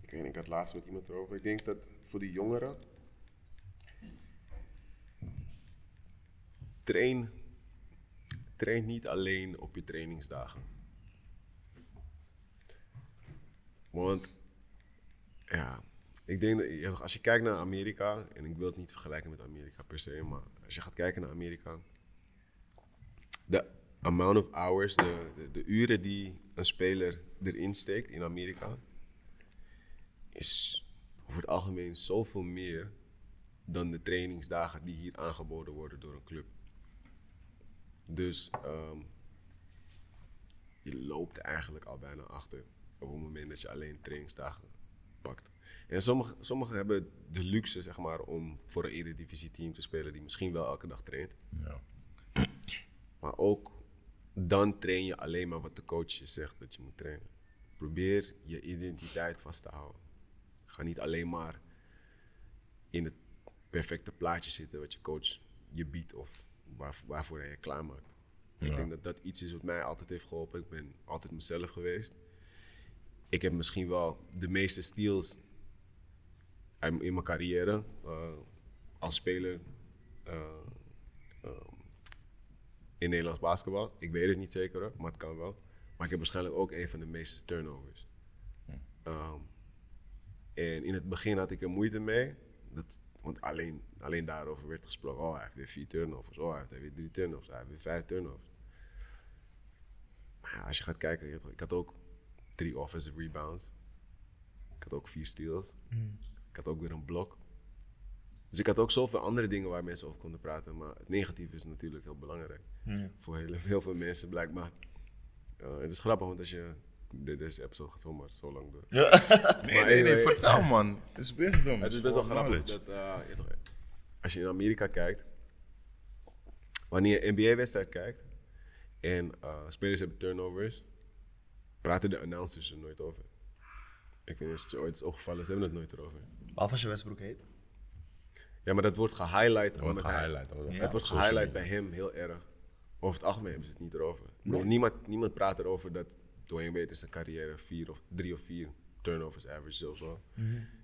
ik weet niet, ik had laatst met iemand erover. Ik denk dat voor de jongeren. Train, train niet alleen op je trainingsdagen. Want ja, ik denk dat als je kijkt naar Amerika, en ik wil het niet vergelijken met Amerika per se, maar als je gaat kijken naar Amerika, de amount of hours, de, de, de uren die een speler erin steekt in Amerika, is over het algemeen zoveel meer dan de trainingsdagen die hier aangeboden worden door een club. Dus ehm, je loopt eigenlijk al bijna achter op het moment dat je alleen trainingsdagen pakt. En sommigen sommige hebben de luxe, zeg maar, om voor een eredivisie team te spelen die misschien wel elke dag traint. Ja. Maar ook dan train je alleen maar wat de coach je zegt dat je moet trainen. Probeer je identiteit vast te houden. Ga niet alleen maar in het perfecte plaatje zitten wat je coach je biedt of waar, waarvoor hij je klaarmaakt. Ik Ja. denk dat dat iets is wat mij altijd heeft geholpen. Ik ben altijd mezelf geweest. Ik heb misschien wel de meeste steals in in mijn carrière eh, als speler eh, eh, in Nederlands basketbal. Ik weet het niet zeker, hoor, maar het kan wel. Maar ik heb waarschijnlijk ook een van de meeste turnovers. Ehm, en in het begin had ik er moeite mee. Dat, want alleen, alleen daarover werd gesproken. Oh, hij heeft weer vier turnovers. Oh, hij heeft weer drie turnovers. Hij heeft weer vijf turnovers. Maar ja, als je gaat kijken, ik had ook drie offensive rebounds. Ik had ook vier steals. Ik had ook weer een blok. Dus ik had ook zoveel andere dingen waar mensen over konden praten. Maar het negatieve is natuurlijk heel belangrijk. Voor heel, heel veel mensen blijkbaar. Uh, het is grappig, want als je... de- Deze episode gaat zomaar zo lang door. Nee, Maar nee, nee, anyway. vertel man. Het is wisdom. Het is best wel grappig dat eh, je toch- als je in Amerika kijkt, wanneer je een NBA-wedstrijd kijkt en eh, spelers hebben turnovers, praten de announcers er nooit over. Ik weet niet of het je ooit is opgevallen, ze hebben het nooit erover. Behalve als je Westbrook heet. Ja, maar dat wordt gehighlight. wordt omdat hij- gehighlight, ja, het wordt gehighlight bij hem heel erg. Over het algemeen hebben ze het niet erover. Niemand, niemand praat erover dat Dwayne Wade zijn carrière vier of, drie of vier turnovers average zelfs wel.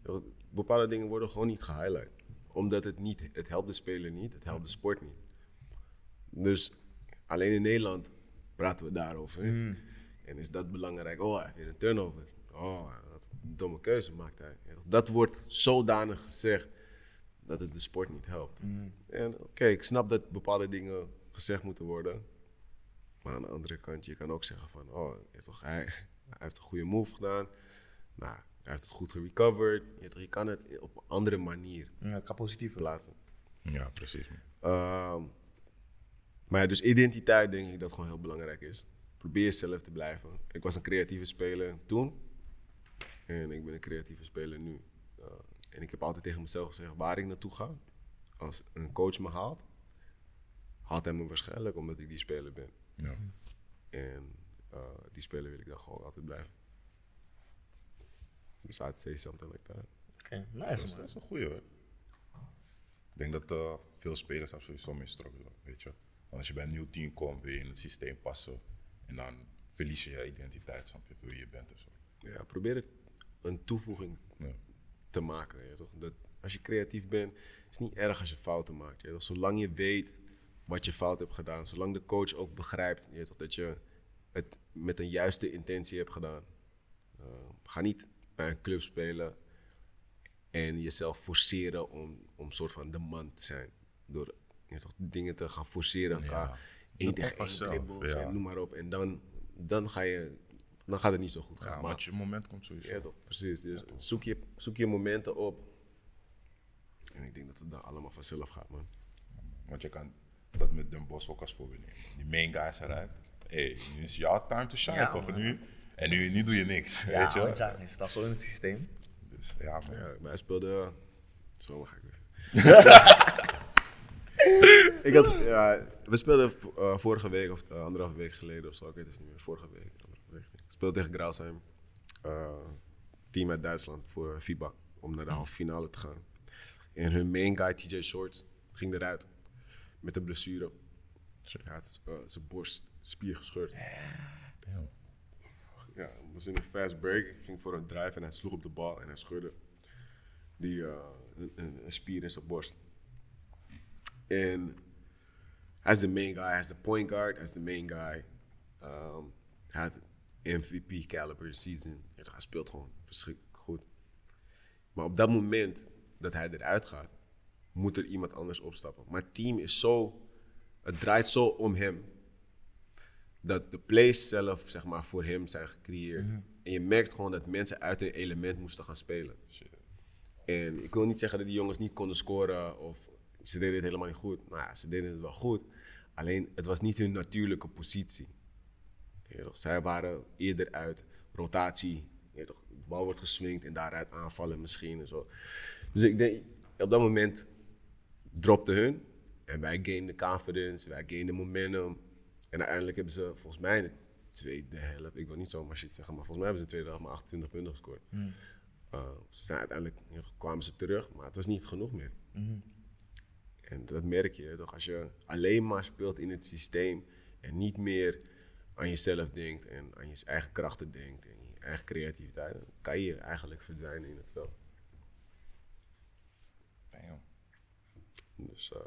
Ja, Bepaalde dingen worden gewoon niet gehighlight. Omdat het niet, het helpt de speler niet, het helpt de sport niet. Dus alleen in Nederland praten we daarover. En is dat belangrijk? Oh, hij heeft weer een turnover. Oh, wat een domme keuze maakt hij. Dat wordt zodanig gezegd dat het de sport niet helpt. En oké, ik snap dat bepaalde dingen gezegd moeten worden. Maar aan de andere kant, je kan ook zeggen van, oh, hij, hij heeft een goede move gedaan. Nou, hij heeft het goed gerecoverd. Je, kan het op een andere manier Ja, het kan positief plaatsen. Ja, precies. Ehm, maar ja, dus identiteit denk ik dat gewoon heel belangrijk is. Probeer jezelf te blijven. Ik was een creatieve speler toen. En ik ben een creatieve speler nu. Eh, en ik heb altijd tegen mezelf gezegd, waar ik naartoe ga, als een coach me haalt, haalt hij me waarschijnlijk omdat ik die speler ben. Ja. En eh, die speler wil ik dan gewoon altijd blijven. Dus I'd say something like that. Oké, Dat nice is, dat is een goeie hoor. Ik denk dat eh, veel spelers daar sowieso mee struggelen, weet je. Want als je bij een nieuw team komt, wil je in het systeem passen. En dan verlies je je identiteit, snap je, wie je bent en zo. Ja, probeer het een toevoeging Ja. te maken. Toch? Dat, als je creatief bent, is het niet erg als je fouten maakt. Toch? Zolang je weet wat je fout hebt gedaan, zolang de coach ook begrijpt toch? dat je het met een juiste intentie hebt gedaan. Uh, ga niet bij een club spelen en jezelf forceren om, om soort van de man te zijn. Door toch, dingen te gaan forceren. Ja. elkaar één Dat tegen één vanzelf, dribbles ja. en noem maar op. En dan, dan, ga je, dan gaat het niet zo goed gaan. Ja, maar je moment komt sowieso. ja, toch, precies. Dus zoek, je, zoek je momenten op. En ik denk dat het dan allemaal vanzelf gaat, man. Want je kan dat met Den Bos ook als voorbeeld nemen. Die main guy is eruit. hey, nu is jouw time to shine, Ja, toch? man. Nu, en nu, nu doe je niks, Ja, weet je wel? want ja, je staat zo in het systeem. Dus ja, man. Ja, maar hij speelde. Zomaar ga ik weer. Ik had, ja, we speelden eh, vorige week, of uh, anderhalve week geleden of zo, ik weet het niet meer. Vorige week. week. Ik speelde tegen Grausheim. eh, team uit Duitsland voor FIBA. Om naar de halve finale te gaan. En hun main guy, TJ Shorts, ging eruit. Met een blessure. Hij had eh, zijn borst spier gescheurd. Ja. Ja, was in een fast break. Ik ging voor een drive en hij sloeg op de bal en hij scheurde die, eh, een, een- een spier in zijn borst. En hij is de main guy, hij is de point guard, is de main guy. Um, hij had MVP caliber season. Ja, hij speelt gewoon verschrikkelijk goed. Maar op dat moment dat hij eruit gaat, moet er iemand anders opstappen. Maar het team is zo, het draait zo om hem dat de plays zelf zeg maar, voor hem zijn gecreëerd. En je merkt gewoon dat mensen uit hun element moesten gaan spelen. En ik wil niet zeggen dat die jongens niet konden scoren of ze deden het helemaal niet goed. Nou ja, ze deden het wel goed. Alleen het was niet hun natuurlijke positie. Toch, zij waren eerder uit rotatie. Toch, de bal wordt geswingd en daaruit aanvallen misschien en zo. Dus ik denk, op dat moment dropte hun. En wij gainden confidence, wij gainden momentum. En uiteindelijk hebben ze volgens mij de tweede helft, ik wil niet zomaar shit zeggen, maar volgens mij hebben ze in de tweede helft maar 28 punten gescoord. Uh, ze zijn uiteindelijk kwamen ze terug, maar het was niet genoeg meer. En dat merk je toch als je alleen maar speelt in het systeem en niet meer aan jezelf denkt en aan je eigen krachten denkt en je eigen creativiteit, dan kan je eigenlijk verdwijnen in het veld. Damn. Dus, uh,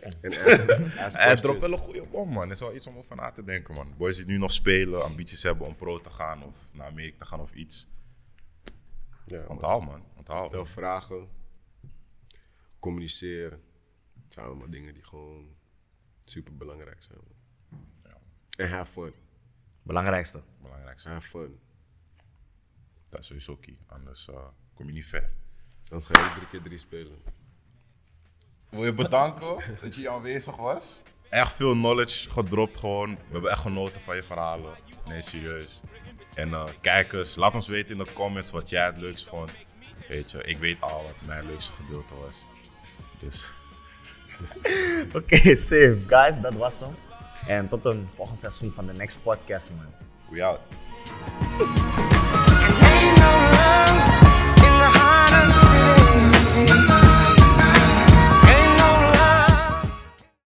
en Hij dropt wel een goede bom, man. Het is wel iets om over na te denken, man. Boys die nu nog spelen, ambities hebben om pro te gaan of naar Amerika te gaan of iets. Ja, man. Onthoud, man. Onthoud. Stel vragen, communiceren. Het zijn allemaal dingen die gewoon super belangrijk zijn. Ja, En have fun. Belangrijkste. belangrijkste. Have fun. Dat is sowieso key. Anders eh, kom je niet ver. Anders ga je drie keer drie spelen. Wil je bedanken dat je hier aanwezig was? Echt veel knowledge gedropt gewoon. We hebben echt genoten van je verhalen. Nee, serieus. En eh, kijkers, laat ons weten in de comments wat jij het leukst vond. Weet je, ik weet al wat mijn leukste gedeelte was. Dus, Oké, same. Guys, dat was hem. En tot een volgend seizoen van de Next Podcast, man. we out.